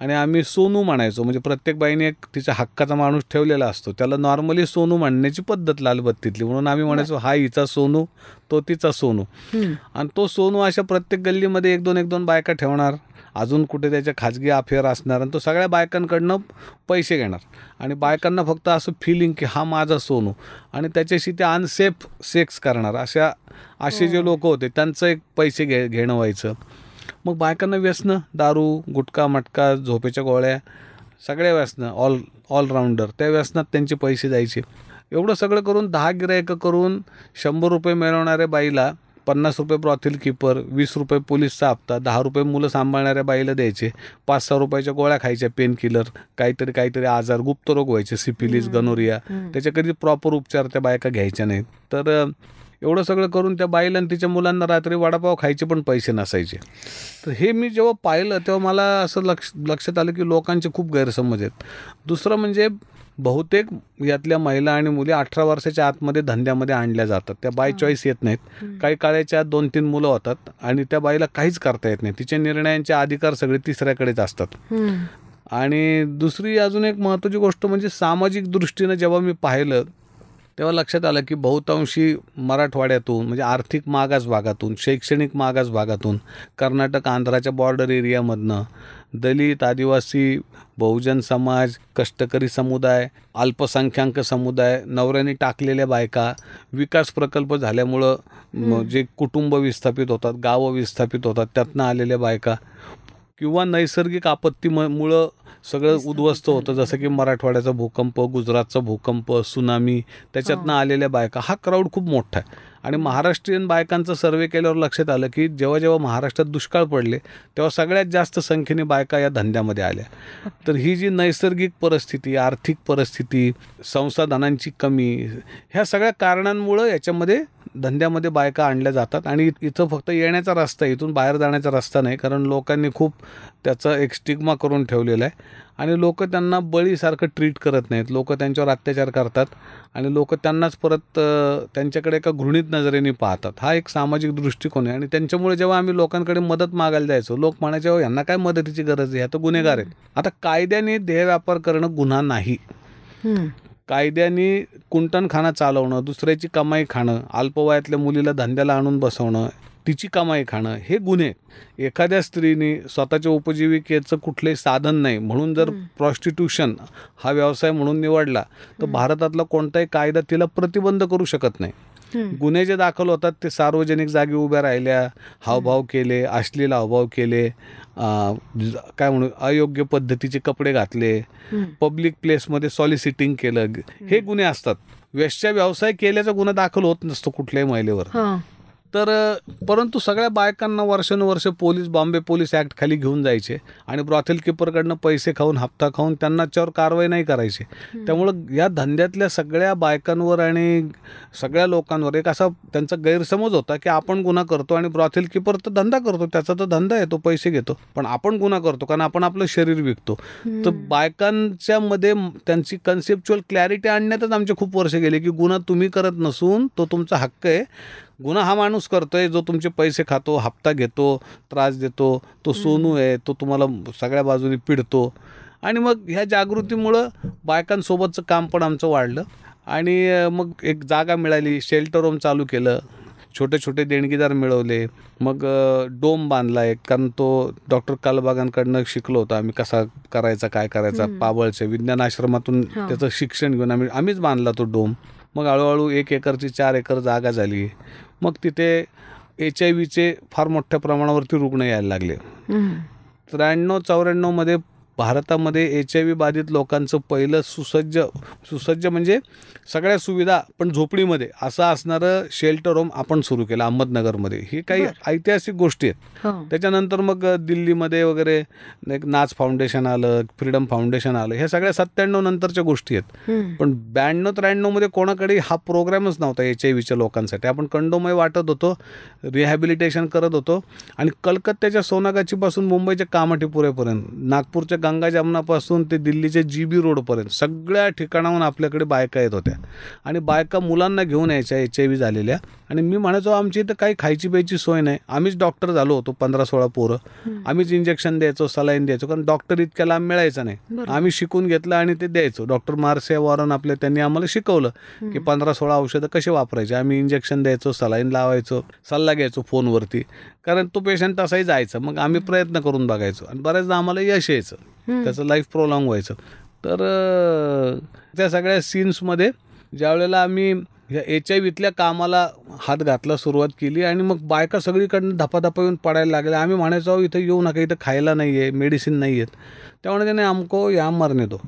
आणि आम्ही सोनू म्हणायचो. म्हणजे प्रत्येक बाईने एक तिचा हक्काचा माणूस ठेवलेला असतो. त्याला नॉर्मली सोनू म्हणण्याची पद्धत लालबत्तीतली. म्हणून आम्ही म्हणायचो हा हिचा सोनू तो तिचा सोनू. आणि तो सोनू अशा प्रत्येक गल्लीमध्ये एक दोन एक दोन बायका ठेवणार. अजून कुठे त्याच्या खाजगी अफेअर असणार आणि तो सगळ्या बायकांकडनं पैसे घेणार. आणि बायकांना फक्त असं फिलिंग की हा माझा सोनू. आणि त्याच्याशी ते अनसेफ सेक्स करणार. अशा असे जे लोक होते त्यांचं एक पैसे घे घेणं व्हायचं. मग बायकांना व्यसनं दारू गुटखा मटका झोपेच्या गोळ्या सगळ्या व्यसनं ऑल ऑलराऊंडर त्या व्यसनात त्यांचे पैसे जायचे एवढं सगळं करून दहा गिरायकं करून शंभर रुपये मिळवणाऱ्या बाईला पन्नास रुपये ब्रॉथिल किपर वीस रुपये पोलीसचा हप्ता दहा रुपये मुलं सांभाळणाऱ्या बाईला द्यायचे. पाच सहा रुपयाच्या गोळ्या खायच्या पेन किलर काहीतरी काहीतरी आजार गुप्तरोग व्हायचे सिफिलिस गनोरिया त्याचे कधी प्रॉपर उपचार त्या बायका घ्यायच्या नाहीत. तर एवढं सगळं करून त्या बाईला आणि तिच्या मुलांना रात्री वडापाव खायचे पण पैसे नसायचे. तर हे मी जेव्हा पाहिलं तेव्हा मला असं लक्ष लक्षात आलं की लोकांचे खूप गैरसमज आहेत. दुसरं म्हणजे बहुतेक यातल्या महिला आणि मुली अठरा वर्षाच्या आतमध्ये धंद्यामध्ये आणल्या जातात. त्या बाय चॉईस येत नाहीत. काही काळाच्या आत दोन तीन मुलं होतात आणि त्या बाईला काहीच करता येत नाही. तिच्या निर्णयांचे अधिकार सगळे तिसऱ्याकडेच असतात. आणि दुसरी अजून एक महत्त्वाची गोष्ट म्हणजे सामाजिक दृष्टीनं जेव्हा मी पाहिलं तेव्हा लक्षात आलं की बहुतांशी मराठवाड्यातून म्हणजे आर्थिक मागास भागातून शैक्षणिक मागास भागातून कर्नाटक आंध्राच्या बॉर्डर एरियामधनं दलित आदिवासी बहुजन समाज कष्टकरी समुदाय अल्पसंख्याक समुदाय नवऱ्याने टाकलेल्या बायका विकास प्रकल्प झाल्यामुळं जे कुटुंब विस्थापित होतात गावं विस्थापित होतात त्यातनं आलेल्या बायका किंवा नैसर्गिक आपत्तीमुळं सगळं उद्ध्वस्त होतं. जसं की मराठवाड्याचा भूकंप गुजरातचा भूकंप सुनामी त्याच्यातनं आलेल्या बायका. हा क्राऊड खूप मोठा आहे. आणि महाराष्ट्रीयन बायकांचा सर्वे केल्यावर लक्षात आलं की जेव्हा जेव्हा महाराष्ट्रात दुष्काळ पडले तेव्हा सगळ्यात जास्त संख्येने बायका या धंद्यामध्ये आल्या. तर ही जी नैसर्गिक परिस्थिती आर्थिक परिस्थिती संसाधनांची कमी ह्या सगळ्या कारणांमुळं याच्यामध्ये धंद्यामध्ये बायका आणल्या जातात आणि इथं फक्त येण्याचा रस्ता आहे इथून बाहेर जाण्याचा रस्ता नाही कारण लोकांनी खूप त्याचा एक स्टिग्मा करून ठेवलेला आहे. आणि लोक त्यांना बळीसारखं ट्रीट करत नाहीत. लोक त्यांच्यावर अत्याचार करतात आणि लोक त्यांनाच परत त्यांच्याकडे एका घृणित नजरेने पाहतात. हा एक सामाजिक दृष्टिकोन आहे आणि त्यांच्यामुळे जेव्हा आम्ही लोकांकडे मदत मागायला जायचो लोक म्हणायचे हो यांना काय मदतीची गरज आहे? ह्या तर गुन्हेगार आहेत. आता कायद्याने देह व्यापार करणं गुन्हा नाही. कायद्याने कुंटणखाना चालवणं दुसऱ्याची कमाई खाणं अल्पवयातल्या मुलीला धंद्याला आणून बसवणं तिची कमाई खाणं हे गुन्हे. एखाद्या स्त्रीने स्वतःच्या उपजीविकेचं कुठलंही साधन नाही म्हणून जर प्रॉस्टिट्यूशन हा व्यवसाय म्हणून निवडला तर भारतातला कोणताही कायदा तिला प्रतिबंध करू शकत नाही. गुन्हे जे दाखल होतात ते सार्वजनिक जागी उभ्या राहिल्या हावभाव केले अश्लील हावभाव केले काय म्हणू अयोग्य पद्धतीचे कपडे घातले. पब्लिक प्लेसमध्ये सॉलिसिटिंग केलं. हे गुन्हे असतात. वेश्या व्यवसाय केल्याचा गुन्हा दाखल होत नसतो कुठल्याही महिलेवर. तर परंतु सगळ्या बायकांना वर्षानुवर्ष पोलीस बॉम्बे पोलीस ॲक्ट खाली घेऊन जायचे आणि ब्रॉथेल किपरकडनं पैसे खाऊन हप्ता खाऊन त्यांना त्याच्यावर कारवाई नाही करायची. त्यामुळं या धंद्यातल्या सगळ्या बायकांवर आणि सगळ्या लोकांवर एक असा त्यांचा गैरसमज होता की आपण गुन्हा करतो आणि ब्रॉथेल किपर तर धंदा करतो त्याचा तर धंदा आहे तो पैसे घेतो. पण आपण गुन्हा करतो कारण आपण आपलं शरीर विकतो. तर बायकांच्या मध्ये त्यांची कन्सेप्च्युअल क्लॅरिटी आणण्यातच आमचे खूप वर्ष गेले की गुन्हा तुम्ही करत नसून तो तुमचा हक्क आहे. गुन्हा हा माणूस करतोय जो तुमचे पैसे खातो हप्ता घेतो त्रास देतो तो सोनू आहे तो तुम्हाला सगळ्या बाजूने पिडतो. आणि मग ह्या जागृतीमुळं बायकांसोबतचं काम पण आमचं वाढलं. आणि मग एक जागा मिळाली शेल्टर होम चालू केलं छोटे छोटे देणगीदार मिळवले मग डोम बांधला एक कारण तो डॉक्टर कालबागांकडनं शिकलो होतो आम्ही कसा करायचा काय करायचा पाबळचे विज्ञान आश्रमातून हा. त्याचं शिक्षण घेऊन आम्ही आम्हीच बांधला तो डोम. मग हळूहळू एक एकरची चार एकर जागा झाली मग तिथे एच आय व्हीचे फार मोठ्या प्रमाणावरती रुग्ण यायला लागले. त्र्याण्णव चौऱ्याण्णवमध्ये भारतामध्ये एच आय व्ही बाधित लोकांचं पहिलं सुसज्ज सुसज्ज म्हणजे सगळ्या सुविधा पण झोपडीमध्ये असं असणारं शेल्टर होम आपण सुरू केलं अहमदनगरमध्ये ही काही. ऐतिहासिक गोष्टी आहेत हो. त्याच्यानंतर मग दिल्लीमध्ये वगैरे एक नाच फाउंडेशन आलं फ्रीडम फाउंडेशन आलं ह्या सगळ्या सत्त्याण्णव नंतरच्या गोष्टी आहेत. पण ब्याण्णव त्र्याण्णवमध्ये कोणाकडे हा प्रोग्रामच नव्हता एच आय व्हीच्या लोकांसाठी आपण कंडोमय वाटत होतो रिहॅबिलिटेशन करत होतो आणि कलकत्त्याच्या सोनागाचीपासून मुंबईच्या कामाठीपुरेपर्यंत नागपूरच्या गंगा जमनापासून ते दिल्लीच्या जी बी रोडपर्यंत सगळ्या ठिकाणाहून आपल्याकडे बायका येत होत्या. आणि बायका मुलांना घेऊन यायच्या एच आय व्ही झालेल्या. आणि मी म्हणायचो आमची इथं काही खायची प्यायची सोय नाही. आम्हीच डॉक्टर झालो होतो पंधरा सोळा पोरं आम्हीच इंजेक्शन द्यायचो सलाईन द्यायचो कारण डॉक्टर इतक्या लांब मिळायचा नाही. आम्ही शिकून घेतलं आणि ते द्यायचो. डॉक्टर मार्से वॉरन आपले त्यांनी आम्हाला शिकवलं की पंधरा सोळा औषधं कसे वापरायचे. आम्ही इंजेक्शन द्यायचो सलाईन लावायचो सल्ला घ्यायचो फोनवरती. कारण तो पेशंट तसाही जायचा. मग आम्ही प्रयत्न करून बघायचो. आणि बऱ्याचदा आम्हाला यश यायचं. त्याचं लाईफ प्रोलॉंग व्हायचं. तर त्या सगळ्या सीन्समध्ये ज्या वेळेला आम्ही ह्या एच आय व्हीतल्या कामाला हात घातला सुरुवात केली आणि मग बायका सगळीकडनं धपाधपा येऊन पडायला लागल्या. आम्ही म्हणायचो "अहो, इथं येऊ नका. इथं खायला नाही आहे मेडिसिन नाही आहेत त्यामुळे त्याने आमको या मरणे तो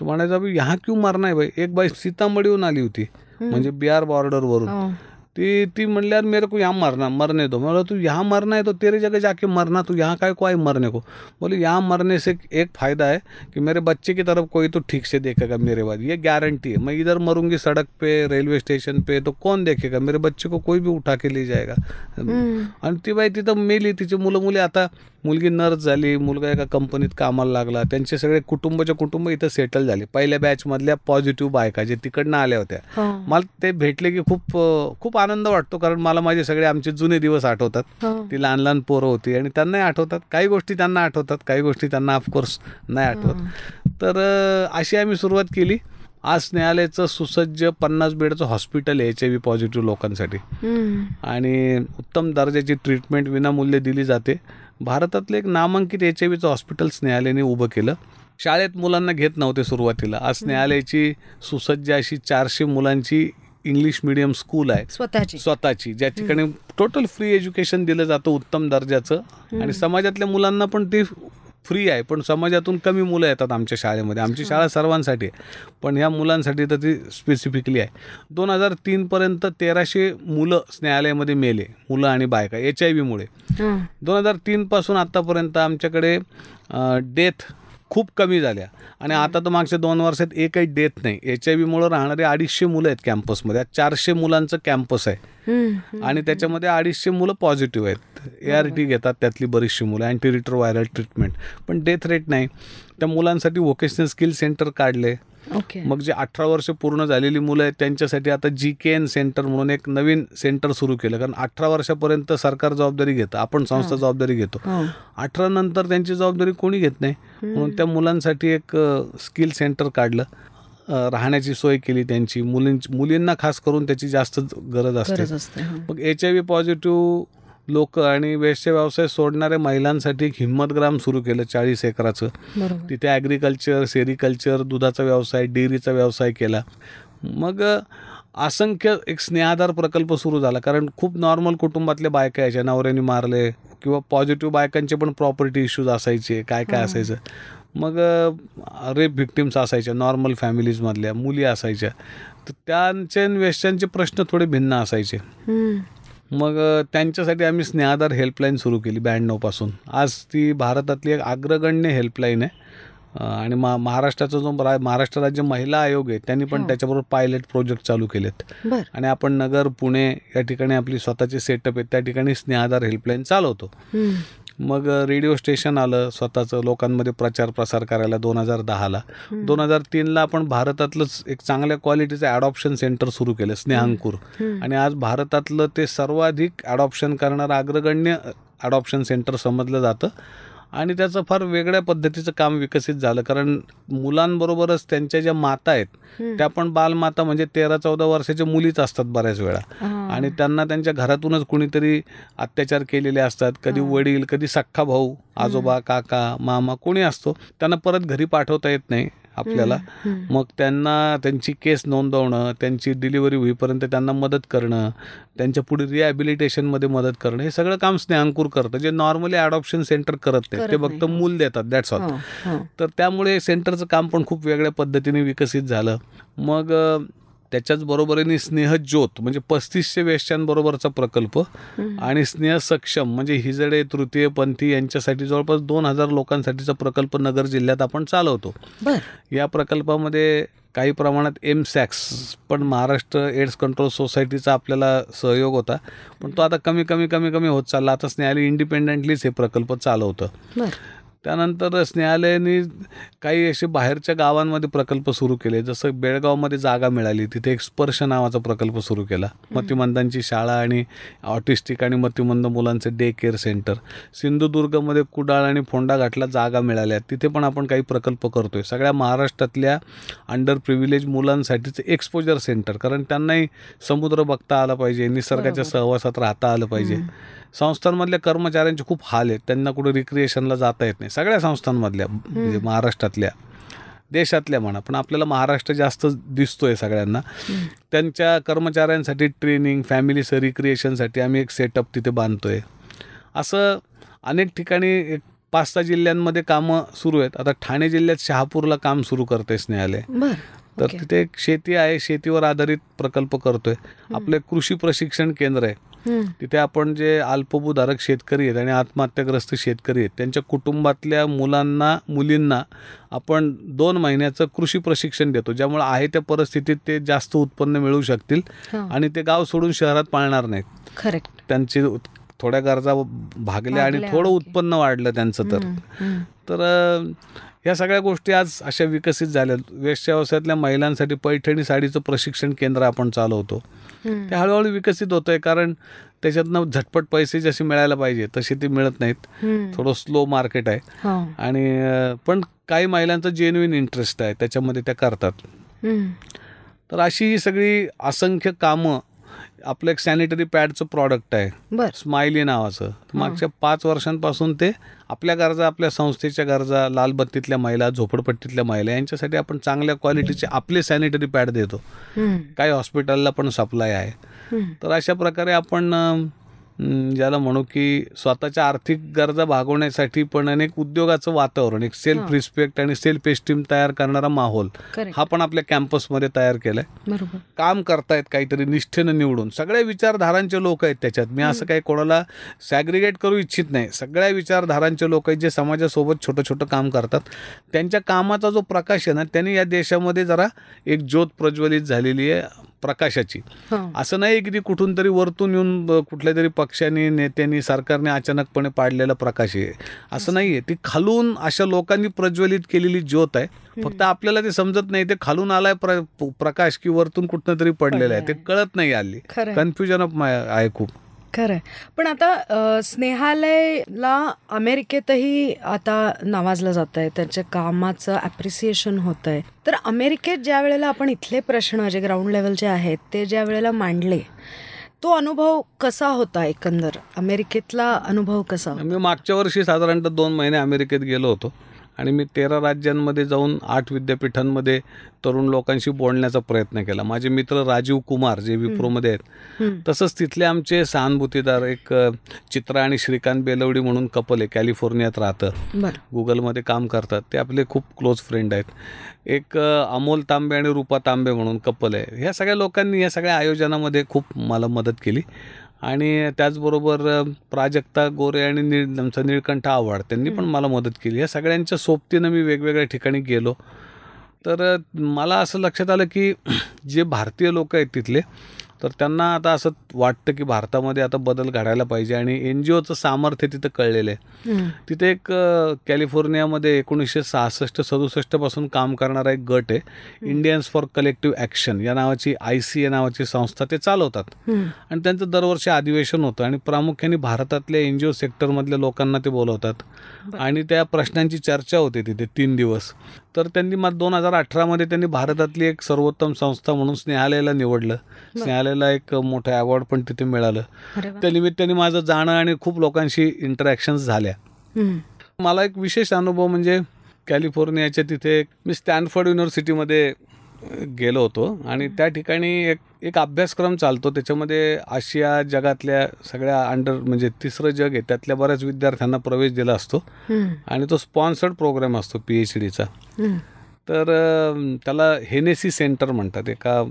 तो म्हणायचा "अभी यहाँ क्यों मरना है भाई? एक बाई सीतामढीहून आली होती. म्हणजे बिहार बॉर्डरवरून. हो. ती ती म्हणल्यावर मेरे को यहाँ मरना मरने दो. मैं बोला तू यहाँ मरना है तो तेरे जगह जाके मरना तू यहाँ काय को आई मरने को. बोले यहाँ मरने से एक फ़ायदा है कि मेरे बच्चे की तरफ़ कोई तो ठीक से देखेगा मेरे बाद ये गारंटी है। मैं इधर मरूँगी सड़क पे रेलवे स्टेशन पे तो कौन देखेगा? मेरे बच्चे को कोई भी उठा के ले जाएगा। हम्म. आणि ती बाई तिथं मेली तिची मुलं मुली आता मुलगी नर्स झाली मुलगा एका कंपनीत कामाला लागला त्यांचे सगळे कुटुंबाचे कुटुंब इथं सेटल झाले. पहिल्या बॅचमधल्या पॉझिटिव्ह बायका जे तिकडनं आल्या होत्या. हो. मला ते भेटले की खूप खूप आनंद वाटतो कारण मला माझे सगळे आमचे जुने दिवस आठवतात. हो. ती लहान लहान पोरं होती आणि त्यांनाही आठवतात. काही गोष्टी त्यांना आठवतात काही गोष्टी त्यांना ऑफकोर्स नाही आठवत. तर अं, अशी आम्ही सुरुवात केली. आज न्यायालयाचं सुसज्ज पन्नास बेडचं हॉस्पिटल आहे एच आय व्ही पॉझिटिव्ह लोकांसाठी. आणि उत्तम दर्जाची ट्रीटमेंट विनामूल्य दिली जाते. भारतातलं एक नामांकित एच आय व्हीचं हॉस्पिटल स्नेहालयाने उभं केलं. शाळेत मुलांना घेत नव्हते सुरुवातीला. आज स्नेहालयाची सुसज्ज अशी चारशे मुलांची इंग्लिश मिडियम स्कूल आहे. स्वतःची. स्वतःची. ज्या ठिकाणी टोटल फ्री एज्युकेशन दिलं जातं उत्तम दर्जाचं. आणि समाजातल्या मुलांना पण ते फ्री आहे. पण समाजातून कमी मुलं येतात आमच्या शाळेमध्ये. आमची शाळा सर्वांसाठी आहे. पण ह्या मुलांसाठी तर ती स्पेसिफिकली आहे. दोन हजार तीनपर्यंत तेराशे मुलं स्नेहालयामध्ये मेले. मुलं आणि बायका. एच आय व्हीमुळे. दोन हजार तीनपासून आत्तापर्यंत आमच्याकडे डेथ खूप कमी झाल्या. आणि आता तर मागच्या दोन वर्षात एकही डेथ नाही. एच आय व्हीमुळं राहणारे अडीचशे मुलं आहेत कॅम्पसमध्ये चारशे मुलांचं कॅम्पस आहे. आणि त्याच्यामध्ये अडीचशे मुलं पॉझिटिव्ह आहेत. ए आर टी घेतात त्यातली बरीचशी मुलं अँटी रिट्रो व्हायरल ट्रीटमेंट पण डेथ रेट नाही. त्या मुलांसाठी व्होकेशनल स्किल सेंटर काढले. ओके मग जे अठरा वर्ष पूर्ण झालेली मुलं आहेत त्यांच्यासाठी आता जी के एन सेंटर म्हणून एक नवीन सेंटर सुरू केलं. कारण अठरा वर्षापर्यंत सरकार जबाबदारी घेतं. आपण संस्था जबाबदारी घेतो. हो. अठरा नंतर त्यांची जबाबदारी कोणी घेत नाही. म्हणून त्या मुलांसाठी एक स्किल सेंटर काढलं. राहण्याची सोय केली त्यांची. मुलींची मुलींना खास करून त्याची जास्त गरज असते. मग एच आय व्ही पॉझिटिव्ह लोक आणि वेश्य व्यवसाय सोडणाऱ्या महिलांसाठी एक हिम्मतग्राम सुरू केलं चाळीस एकराचं. तिथे ॲग्रिकल्चर सेरिकल्चर दुधाचा व्यवसाय डेअरीचा व्यवसाय केला. मग असंख्य एक स्नेहाधार प्रकल्प सुरू झाला. कारण खूप नॉर्मल कुटुंबातल्या बायका यायच्या. नवऱ्याने मारले किंवा पॉझिटिव्ह बायकांचे पण प्रॉपर्टी इश्यूज असायचे. काय काय असायचं. मग रेप व्हिक्टिम्स असायच्या. नॉर्मल फॅमिलीजमधल्या मुली असायच्या. तर त्यांचे वेश्यांचे प्रश्न थोडे भिन्न असायचे. मग त्यांच्यासाठी आम्ही स्नेहाधार हेल्पलाईन सुरू केली ब्याण्णवपासून आज ती भारतातली एक अग्रगण्य हेल्पलाईन आहे. आणि मा महाराष्ट्राचा जो रा महाराष्ट्र राज्य महिला आयोग आहे त्यांनी पण हो. त्याच्याबरोबर पायलट प्रोजेक्ट चालू केलेत. आणि आपण नगर पुणे या ठिकाणी आपली स्वतःचे सेटअप आहेत त्या ठिकाणी स्नेहाधार हेल्पलाईन चालवतो. मग रेडिओ स्टेशन आलं स्वतःचं लोकांमध्ये प्रचार प्रसार करायला दोन हजार दहाला. दोन हजार तीनला आपण भारतातलंच एक चांगल्या क्वालिटीचं ॲडॉप्शन सेंटर सुरू केलं स्नेहांकूर. आणि आज भारतातलं ते सर्वाधिक ॲडॉप्शन करणारं अग्रगण्य ॲडॉप्शन सेंटर समजलं जातं. आणि त्याचं फार वेगळ्या पद्धतीचं काम विकसित झालं. कारण मुलांबरोबरच त्यांच्या ज्या माता आहेत त्या पण बालमाता म्हणजे तेरा चौदा वर्षाच्या मुलीच असतात बऱ्याच वेळा. आणि त्यांना त्यांच्या घरातूनच कुणीतरी अत्याचार केलेले असतात. कधी वडील कधी सख्खा भाऊ आजोबा काका मामा कोणी असतो त्यांना परत घरी पाठवता येत नाही. आपल्याला. मग त्यांना त्यांची केस नोंदवणं त्यांची डिलिव्हरी होईपर्यंत त्यांना मदत करणं त्यांच्या पुढे रिहॅबिलिटेशनमध्ये मदत करणं हे सगळं काम स्नेहांकूर करतं. जे नॉर्मली अडॉप्शन सेंटर करत नाही ते फक्त मूल देतात दॅट्स ऑल हो, हो. तर त्यामुळे सेंटरचं काम पण खूप वेगळ्या पद्धतीने विकसित झालं. मग त्याच्याच बरोबरीने स्नेहज्योत म्हणजे पस्तीसशे वेश्यांबरोबरचा प्रकल्प आणि स्नेह सक्षम म्हणजे हिजडे तृतीयपंथी यांच्यासाठी जवळपास दोन हजार लोकांसाठीचा प्रकल्प नगर जिल्ह्यात आपण चालवतो. या प्रकल्पामध्ये काही प्रमाणात एम सॅक्स पण महाराष्ट्र एड्स कंट्रोल सोसायटीचा आपल्याला सहयोग होता पण तो आता कमी कमी कमी कमी होत चालला. आता स्नेहालय इंडिपेंडेंटलीच हे प्रकल्प चालवतं. त्यानंतर स्नेहालयाने काही असे बाहेरच्या गावांमध्ये प्रकल्प सुरू केले. जसं बेळगावमध्ये जागा मिळाली तिथे एक स्पर्श नावाचा प्रकल्प सुरू केला. मतिमंदांची शाळा आणि ऑटिस्टिक आणि मतिमंद मुलांचे डे केअर सेंटर सिंधुदुर्गमध्ये कुडाळ आणि फोंडा घाटला जागा मिळाल्या. तिथे पण आपण काही प्रकल्प करतोय. सगळ्या महाराष्ट्रातल्या अंडर प्रिव्हिलेज मुलांसाठीचं एक्सपोजर सेंटर कारण त्यांनाही समुद्र बघता आला पाहिजे निसर्गाच्या सहवासात राहता आलं पाहिजे. संस्थांमधल्या कर्मचाऱ्यांचे खूप हाल आहेत. त्यांना कुठे रिक्रिएशनला जाता येत नाही. सगळ्या संस्थांमधल्या म्हणजे महाराष्ट्रातल्या देशातल्या म्हणा. पण आपल्याला महाराष्ट्र जास्त दिसतोय सगळ्यांना. त्यांच्या कर्मचाऱ्यांसाठी ट्रेनिंग फॅमिली रिक्रिएशनसाठी आम्ही एक सेटअप तिथे बांधतोय. असं अनेक ठिकाणी एक पाच सहा जिल्ह्यांमध्ये कामं सुरू आहेत. आता ठाणे जिल्ह्यात शहापूरला काम सुरू करते स्नेहालय तर. तिथे एक शेती आहे. शेतीवर आधारित प्रकल्प करतोय. आपलं कृषी प्रशिक्षण केंद्र आहे. तिथे आपण जे अल्पभूधारक शेतकरी आहेत आणि आत्महत्याग्रस्त शेतकरी आहेत त्यांच्या कुटुंबातल्या मुलांना मुलींना आपण दोन महिन्याचं कृषी प्रशिक्षण देतो ज्यामुळे आहे त्या परिस्थितीत ते जास्त उत्पन्न मिळवू शकतील. आणि ते गाव सोडून शहरात पाळणार नाहीत. करेक्ट त्यांची थोड्या गरजा भागल्या आणि थोडं. उत्पन्न वाढलं त्यांचं तर. तर ह्या सगळ्या गोष्टी आज अशा विकसित झाल्या वेश्या व्यवसायातल्या महिलांसाठी पैठणी साडीचं प्रशिक्षण केंद्र आपण चालवतो. ते हळूहळू विकसित होतं आहे कारण त्याच्यातनं झटपट पैसे जसे मिळायला पाहिजे तसे ते मिळत नाहीत. थोडं स्लो मार्केट आहे हो. आणि पण काही महिलांचं जेन्युइन इंटरेस्ट आहे त्याच्यामध्ये त्या करतात. तर अशी ही सगळी असंख्य कामं आपलं एक सॅनिटरी पॅडचं प्रॉडक्ट आहे. स्माइली नावाचं. मागच्या पाच वर्षांपासून ते आपल्या गरजा आपल्या संस्थेच्या गरजा लालबत्तीतल्या महिला झोपडपट्टीतल्या महिला यांच्यासाठी आपण चांगल्या क्वालिटीचे आपले सॅनिटरी पॅड देतो. काही हॉस्पिटलला पण सप्लाय आहे. तर अशा प्रकारे आपण ज्याला म्हणू की स्वतःच्या आर्थिक गरजा भागवण्यासाठी पण अनेक उद्योगाचं वातावरण एक सेल्फ रिस्पेक्ट आणि सेल्फ एस्टीम तयार करणारा माहोल. हा पण आपल्या कॅम्पसमध्ये तयार केलाय. काम करतायत काहीतरी निष्ठेनं निवडून. सगळ्या विचारधारांचे लोक आहेत त्याच्यात. मी असं काही कोणाला सॅग्रिगेट करू इच्छित नाही. सगळ्या विचारधारांचे लोक आहेत जे समाजासोबत छोटं छोटं काम करतात. त्यांच्या कामाचा जो प्रकाश आहे ना त्यांनी या देशामध्ये जरा एक ज्योत प्रज्वलित झालेली आहे. प्रकाशाची. असं नाही की ती कुठून तरी वरतून येऊन कुठल्या तरी पक्षाने नेत्यांनी सरकारने अचानकपणे पाडलेला प्रकाश आहे. असं नाही आहे ती खालून अशा लोकांनी प्रज्वलित केलेली ज्योत आहे. फक्त आपल्याला ते समजत नाही. ते खालून आलाय प्र प्रकाश की वरतून कुठनं तरी पडलेलं आहे. ते कळत नाही खरंय. कन्फ्युजन ऑफ आहे खूप. खरंय. पण आता स्नेहालयला अमेरिकेतही आता नावाजलं जात आहे त्यांच्या कामाचं ॲप्रिसिएशन होत आहे तर अमेरिकेत ज्या वेळेला आपण इथले प्रश्न जे ग्राउंड लेवलचे आहेत ते ज्या वेळेला मांडले तो अनुभव कसा होता एकंदर? अमेरिकेतला अनुभव कसा मी मागच्या वर्षी साधारणतः दोन महिने अमेरिकेत गेलो होतो. आणि मी तेरा राज्यांमध्ये जाऊन आठ विद्यापीठांमध्ये तरुण लोकांशी बोलण्याचा प्रयत्न केला. माझे मित्र राजीव कुमार जे विप्रोमध्ये आहेत. तसंच तिथले आमचे सहानुभूतीदार एक चित्रा आणि श्रीकांत बेलवडी म्हणून कपल आहे कॅलिफोर्नियात राहतं गुगलमध्ये काम करतात. ते आपले खूप क्लोज फ्रेंड आहेत. एक अमोल तांबे आणि रुपा तांबे म्हणून कपल आहे. ह्या सगळ्या लोकांनी या सगळ्या आयोजनामध्ये खूप मला मदत केली. आणि त्याचबरोबर प्राजक्ता गोरे आणि निळ आमचा निळकंठ आव्हाड त्यांनी पण मला मदत केली. या सगळ्यांच्या सोबतीनं मी वेगवेगळ्या ठिकाणी गेलो. तर मला असं लक्षात आलं की जे भारतीय लोक आहेत तिथले तर त्यांना आता असं वाटतं की भारतामध्ये आता बदल घडायला पाहिजे आणि एन जी ओचं सामर्थ्य तिथं कळलेलं आहे. तिथे एक कॅलिफोर्नियामध्ये एकोणीसशे सहासष्ट सदुसष्टपासून काम करणारा एक गट आहे. इंडियन्स फॉर कलेक्टिव्ह ॲक्शन या नावाची आय सी ए नावाची संस्था ते चालवतात. आणि त्यांचं दरवर्षी अधिवेशन होतं आणि प्रामुख्याने भारतातल्या एन जी ओ सेक्टरमधल्या लोकांना ते बोलवतात. आणि त्या प्रश्नांची चर्चा होते तिथे तीन दिवस. तर त्यांनी मग दोन हजार अठरामध्ये त्यांनी भारतातली एक सर्वोत्तम संस्था म्हणून स्नेहालयाला निवडलं स्नेहालयाला एक मोठं अवॉर्ड पण तिथे मिळालं. त्या निमित्ताने माझं जाणं आणि खूप लोकांशी इंटरॅक्शन्स झाल्या. मला एक विशेष अनुभव म्हणजे कॅलिफोर्नियाच्या तिथे मी स्टॅनफर्ड युनिव्हर्सिटीमध्ये गेलो होतो. आणि त्या ठिकाणी एक एक अभ्यासक्रम चालतो. त्याच्यामध्ये आशिया जगातल्या सगळ्या अंडर म्हणजे तिसरं जग आहे. त्यातल्या बऱ्याच विद्यार्थ्यांना प्रवेश दिला असतो. आणि तो स्पॉन्सर्ड प्रोग्राम असतो पी एच डीचा. तर त्याला हेनेसी सेंटर म्हणतात. एका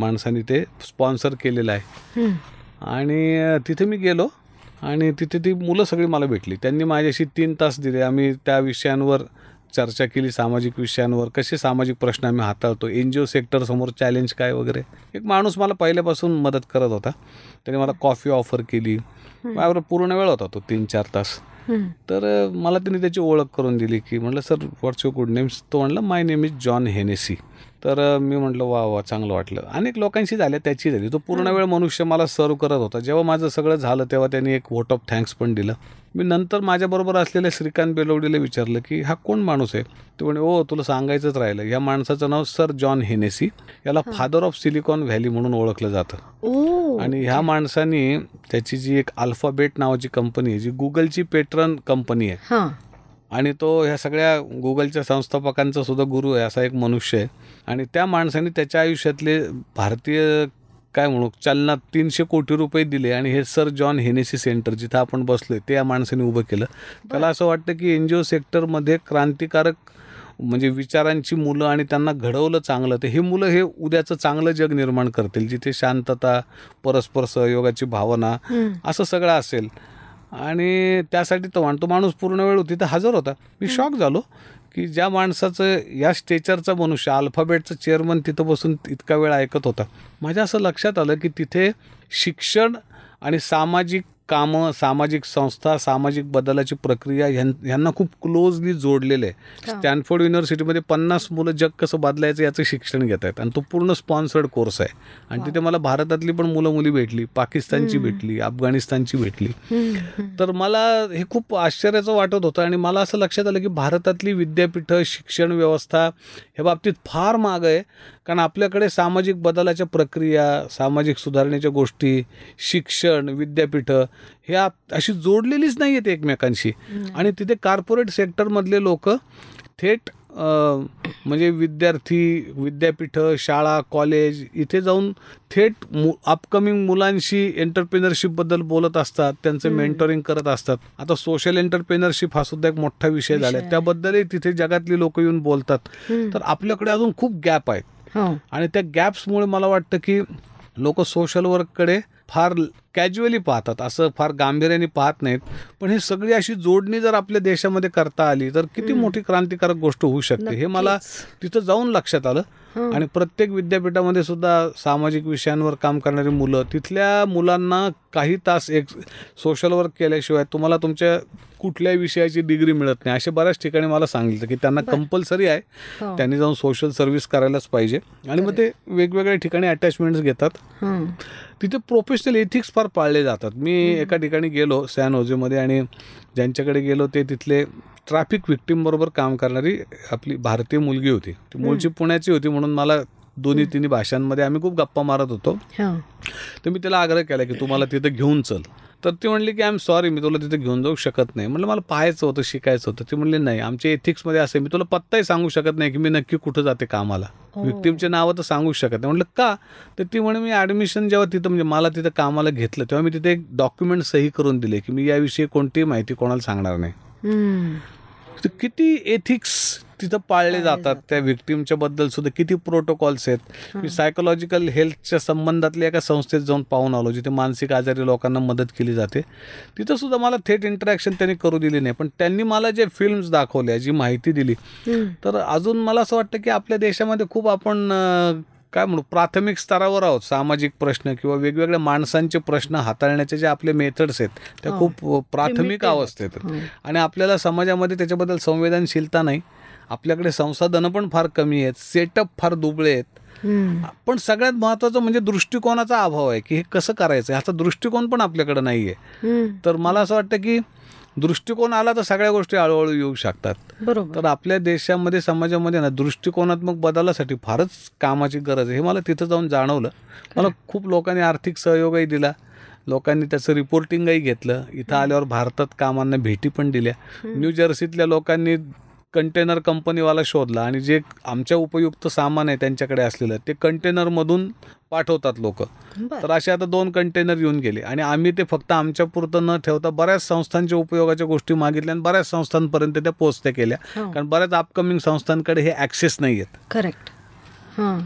माणसाने ते स्पॉन्सर केलेलं आहे. आणि तिथे मी गेलो. आणि तिथे ती मुलं सगळी मला भेटली. त्यांनी माझ्याशी तीन तास दिले. आम्ही त्या विषयांवर चर्चा केली सामाजिक विषयांवर कसे सामाजिक प्रश्न आम्ही हाताळतो एन जी ओ सेक्टरसमोर चॅलेंज काय वगैरे? एक माणूस मला पहिल्यापासून मदत करत होता. त्याने मला कॉफी ऑफर केली. माझ्याबरोबर पूर्ण वेळ होता तो तीन चार तास. तर मला त्यांनी त्याची ओळख करून दिली की म्हटलं sir what's your good names तो म्हणला my name is John Hennessy तर मी म्हटलं वा वा चांगलं वाटलं. अनेक लोकांशी झाल्या त्याची झाली तो पूर्ण वेळ मनुष्य मला सर्व करत होता. जेव्हा माझं सगळं झालं तेव्हा त्यांनी एक व्होट ऑफ थँक्स पण दिलं. मी नंतर माझ्याबरोबर असलेल्या श्रीकांत बेलवडीला विचारलं की हा कोण माणूस आहे? तो म्हणे ओ तुला सांगायचंच राहिलं या माणसाचं नाव सर जॉन हेनेसी याला फादर ऑफ सिलिकॉन व्हॅली म्हणून ओळखलं जातं. आणि ह्या माणसाने त्याची जी एक अल्फाबेट नावाची कंपनी आहे जी गुगलची पेट्रन कंपनी आहे हा. आणि तो ह्या सगळ्या गुगलच्या संस्थापकांचा सुद्धा गुरु आहे असा एक मनुष्य आहे. आणि त्या माणसाने त्याच्या आयुष्यातले भारतीय काय म्हणू चलनात तीनशे कोटी रुपये दिले आणि हे सर जॉन हेनेसी सेंटर जिथं आपण बसलोय ते या माणसाने उभं केलं. त्याला असं वाटतं की एन जी ओ सेक्टरमध्ये क्रांतिकारक म्हणजे विचारांची मुलं आणि त्यांना घडवलं चांगलं तर हे मुलं हे उद्याचं चांगलं जग निर्माण करतील जिथे शांतता परस्पर सहयोगाची भावना. असं सगळं असेल. आणि त्यासाठी तो म्हणतो माणूस पूर्ण वेळ तिथं हजर होता. मी शॉक झालो की ज्या माणसाचं या स्टेचरचा मनुष्य अल्फाबेटचं चेअरमन तिथं बसून इतका वेळ ऐकत होता. माझ्या असं लक्षात आलं की तिथे शिक्षण आणि सामाजिक कामं सामाजिक संस्था सामाजिक बदलाची प्रक्रिया ह्यां ह्यांना खूप क्लोजली जोडलेलं आहे. स्टॅनफोर्ड युनिव्हर्सिटीमध्ये पन्नास मुलं जग कसं बदलायचं याचं शिक्षण घेत आहेत. आणि तो पूर्ण स्पॉन्सर्ड कोर्स आहे. आणि तिथे मला भारतातली पण मुलं मुली भेटली पाकिस्तानची भेटली अफगाणिस्तानची भेटली. तर मला हे खूप आश्चर्याचं वाटत होतं आणि मला असं लक्षात आलं की भारतातली विद्यापीठं शिक्षण व्यवस्था ह्या बाबतीत फार मागं आहे. कारण आपल्याकडे सामाजिक बदलाच्या प्रक्रिया सामाजिक सुधारणेच्या गोष्टी शिक्षण विद्यापीठं हे अशी जोडलेलीच नाही आहेत एकमेकांशी आणि तिथे कॉर्पोरेट सेक्टरमधले लोक थेट म्हणजे विद्यार्थी विद्यापीठं शाळा कॉलेज इथे जाऊन थेट मु अपकमिंग मुलांशी एंटरप्रिनरशिपबद्दल बोलत असतात त्यांचं मेंटरिंग करत असतात. आता सोशल एंटरप्रिनरशिप हा सुद्धा एक मोठा विषय झाला आहे. त्याबद्दलही तिथे जगातली लोक येऊन बोलतात. तर आपल्याकडे अजून खूप गॅप आहेत. हो. आणि त्या गॅप्समुळे मला वाटतं की लोक सोशल वर्ककडे फार कॅज्युअली पाहतात. असं फार गांभीर्याने पाहत नाहीत. पण ही सगळी अशी जोडणी जर आपल्या देशामध्ये करता आली तर किती मोठी क्रांतिकारक गोष्ट होऊ शकते. हे मला तिथं जाऊन लक्षात आलं. आणि प्रत्येक विद्यापीठामध्ये सुद्धा सामाजिक विषयांवर काम करणारी मुलं तिथल्या मुलांना काही तास एक सोशल वर्क केल्याशिवाय तुम्हाला तुमच्या कुठल्याही विषयाची डिग्री मिळत नाही. असे बऱ्याच ठिकाणी मला सांगितलं की त्यांना कंपल्सरी आहे. हो. त्यांनी जाऊन सोशल सर्व्हिस करायलाच पाहिजे. आणि मग ते वेगवेगळ्या ठिकाणी अटॅचमेंट्स घेतात. तिथे प्रोफेशनल एथिक्स फार पाळले जातात. मी एका ठिकाणी गेलो सॅन होजेमध्ये आणि ज्यांच्याकडे गेलो ते तिथले ट्रॅफिक विक्टीम बरोबर काम करणारी आपली भारतीय मुलगी होती. ती मूळची पुण्याची होती म्हणून मला दोन्ही तिन्ही भाषांमध्ये आम्ही खूप गप्पा मारत होतो. हो. तर मी तिला आग्रह केला की तुम्हाला तिथं घेऊन चल. तर ती म्हणली की आय एम सॉरी मी तुला तिथे घेऊन जाऊ शकत नाही. म्हटलं मला पाहायचं होतं शिकायचं होतं. ती म्हणली नाही आमच्या एथिक्समध्ये असं मी तुला पत्ताही सांगू शकत नाही की मी नक्की कुठं जाते कामाला. विक्टीमचे नावं तर सांगू शकत नाही. म्हटलं का? तर ती म्हणे मी ॲडमिशन जेव्हा तिथं म्हणजे मला तिथं कामाला घेतलं तेव्हा मी तिथे एक डॉक्युमेंट सही करून दिले की मी याविषयी कोणतीही माहिती कोणाला सांगणार नाही. किती एथिक्स तिथं पाळले जातात त्या विक्टीमच्या बद्दल सुद्धा किती प्रोटोकॉल्स आहेत मी सायकोलॉजिकल हेल्थच्या संबंधातल्या एका संस्थेत जाऊन पाहून आलो जिथे मानसिक आजारी लोकांना मदत केली जाते तिथं सुद्धा मला थेट इंटरॅक्शन त्यांनी करू दिली नाही पण त्यांनी मला जे फिल्म्स दाखवल्या जी माहिती दिली. तर अजून मला असं वाटतं की आपल्या देशामध्ये खूप आपण काय म्हणू प्राथमिक स्तरावर आहोत सामाजिक प्रश्न किंवा वेगवेगळ्या माणसांचे प्रश्न हाताळण्याचे जे आपले मेथड्स आहेत त्या हो. खूप प्राथमिक अवस्थेत. हो. आणि आपल्याला समाजामध्ये त्याच्याबद्दल संवेदनशीलता नाही आपल्याकडे संसाधनं पण फार कमी आहेत सेटअप फार दुबळे आहेत. पण सगळ्यात महत्त्वाचं म्हणजे दृष्टिकोनाचा अभाव आहे की हे कसं करायचं ह्याचा दृष्टिकोन पण आपल्याकडे नाही आहे हम्म. तर मला असं वाटतं की दृष्टिकोन आला तर सगळ्या गोष्टी हळूहळू येऊ शकतात. बरोबर. तर आपल्या देशामध्ये समाजामध्ये ना दृष्टिकोनात्मक बदलासाठी फारच कामाची गरज आहे. हे मला तिथं जाऊन जाणवलं. मला खूप लोकांनी आर्थिक सहयोगही दिला. लोकांनी त्याचं रिपोर्टिंगही घेतलं. इथं आल्यावर भारतात कामांना भेटी पण दिल्या. न्यू जर्सीतल्या लोकांनी कंटेनर कंपनीवाला शोधला आणि जे आमच्या उपयुक्त सामान आहे त्यांच्याकडे असलेलं ते कंटेनरमधून पाठवतात लोक. तर असे आता दोन कंटेनर येऊन गेले आणि आम्ही ते फक्त आमच्या पुरतं न ठेवता बऱ्याच संस्थांच्या उपयोगाच्या गोष्टी मागितल्या आणि बऱ्याच संस्थांपर्यंत त्या पोचत्या केल्या. हो. कारण बऱ्याच अपकमिंग संस्थांकडे हे ॲक्सेस नाही आहेत करेक्ट हां.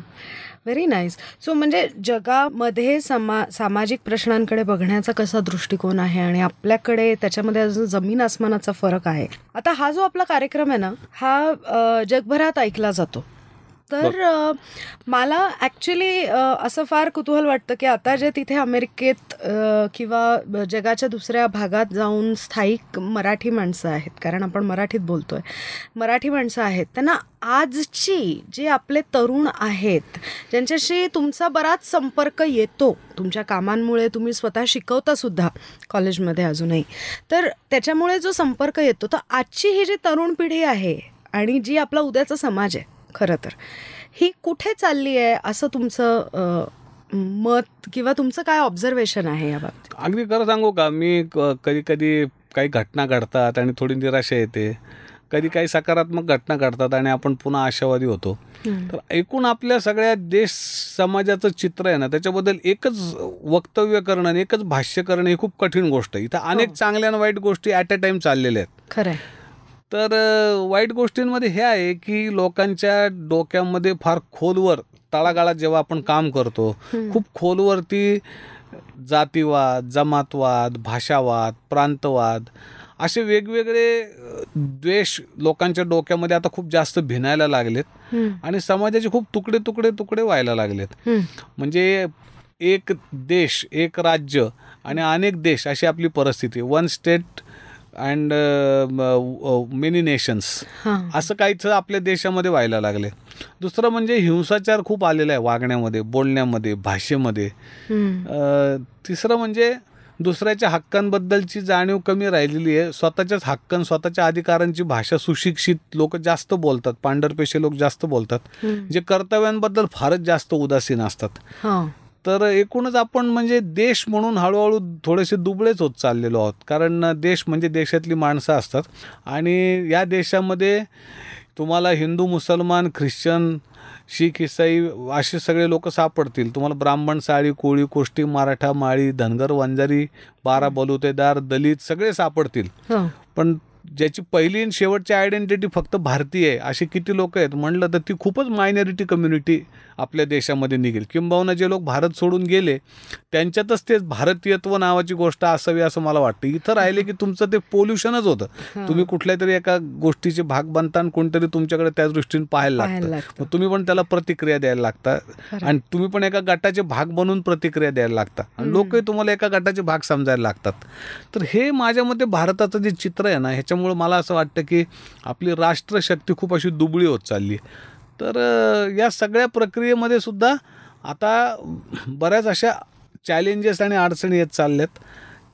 व्हेरी नाईस सो म्हणजे जगामध्ये समा सामाजिक प्रश्नांकडे बघण्याचा कसा दृष्टिकोन आहे आणि आपल्याकडे त्याच्यामध्ये अजून जमीन आसमानाचा फरक आहे? आता हा जो आपला कार्यक्रम आहे ना हा जगभरात ऐकला जातो. तर मला ॲक्च्युली असं फार कुतूहल वाटतं की आता जे तिथे अमेरिकेत किंवा जगाच्या दुसऱ्या भागात जाऊन स्थायिक मराठी माणसं आहेत कारण आपण मराठीत बोलतोय. मराठी माणसं आहेत. त्यांना आजची जे आपले तरुण आहेत ज्यांच्याशी तुमचा बराच संपर्क येतो तुमच्या कामांमुळे तुम्ही स्वतः शिकवता सुद्धा कॉलेजमध्ये अजूनही तर त्याच्यामुळे जो संपर्क येतो तर आजची ही जी तरुण पिढी आहे आणि जी आपला उद्याचा समाज आहे खरं तर. ही कुठे चालली आहे असं तुमचं मत किंवा तुमचं काय ऑब्झर्वेशन आहे या बाबतीत? अगदी खरं सांगू का? मी कधी कधी काही घटना घडतात आणि थोडी निराशा येते. कधी काही सकारात्मक घटना घडतात आणि आपण पुन्हा आशावादी होतो. तर एकूण आपल्या सगळ्या देश समाजाचं चित्र आहे ना त्याच्याबद्दल एकच वक्तव्य करणं आणि एकच भाष्य करणं ही खूप कठीण गोष्ट आहे. इथं अनेक चांगल्या आणि वाईट गोष्टी ॲट अ टाइम चाललेल्या आहेत. खरं तर वाईट गोष्टींमध्ये हे आहे की लोकांच्या डोक्यामध्ये फार खोलवर तळागाळात जेव्हा आपण काम करतो खूप खोलवरती जातीवाद जमातवाद भाषावाद प्रांतवाद असे वेगवेगळे द्वेष लोकांच्या डोक्यामध्ये आता खूप जास्त भिनायला लागलेत. आणि समाजाचे खूप तुकडे तुकडे तुकडे व्हायला लागलेत. म्हणजे एक देश एक राज्य आणि अनेक देश अशी आपली परिस्थिती one state and many nations. असं काहीच आपल्या देशामध्ये व्हायला लागले दुसरं म्हणजे हिंसाचार खूप आलेला आहे वागण्यामध्ये बोलण्यामध्ये भाषेमध्ये. तिसरं म्हणजे दुसऱ्याच्या हक्कांबद्दलची जाणीव कमी राहिलेली आहे. स्वतःच्याच हक्कन स्वतःच्या अधिकारांची भाषा सुशिक्षित लोक जास्त बोलतात. पांढरपेशे लोक जास्त बोलतात. जे कर्तव्यांबद्दल फारच जास्त उदासीन असतात. तर एकूणच आपण म्हणजे देश म्हणून हळूहळू थोडेसे दुबळेच होत चाललेलो आहोत. कारण देश म्हणजे देशातली माणसं असतात. आणि या देशामध्ये तुम्हाला हिंदू मुसलमान ख्रिश्चन शीख इसाई असे सगळे लोक सापडतील. तुम्हाला ब्राह्मण साळी कोळी कोष्टी मराठा माळी धनगर वंजारी बारा बलुतेदार दलित सगळे सापडतील. हो. पण ज्याची पहिली आणि शेवटची आयडेंटिटी फक्त भारतीय आहे असे किती लोक आहेत? म्हणलं तर ती खूपच मायनॉरिटी कम्युनिटी आपल्या देशामध्ये निघेल. किंबहुना जे लोक भारत सोडून गेले त्यांच्यातच ते भारतीयत्व नावाची गोष्ट असावी असं मला वाटतं. इथं राहिले की तुमचं ते पोल्युशनच होतं. तुम्ही कुठल्या तरी एका गोष्टीचे भाग बनता आणि कोणतरी तुमच्याकडे त्या दृष्टीने पाहायला लागतं. तुम्ही पण त्याला प्रतिक्रिया द्यायला लागता. आणि तुम्ही पण एका गटाचे भाग बनून प्रतिक्रिया द्यायला लागता. आणि लोकही तुम्हाला एका गटाचे भाग समजायला लागतात. तर हे माझ्या मते भारताचं जे चित्र आहे ना ह्याच्यामुळं मला असं वाटतं की आपली राष्ट्रशक्ती खूप अशी दुबळी होत चालली आहे. तर या सगळ्या प्रक्रियेमध्ये सुद्धा आता बऱ्याच अशा चॅलेंजेस आणि अडचणी येत चालल्यात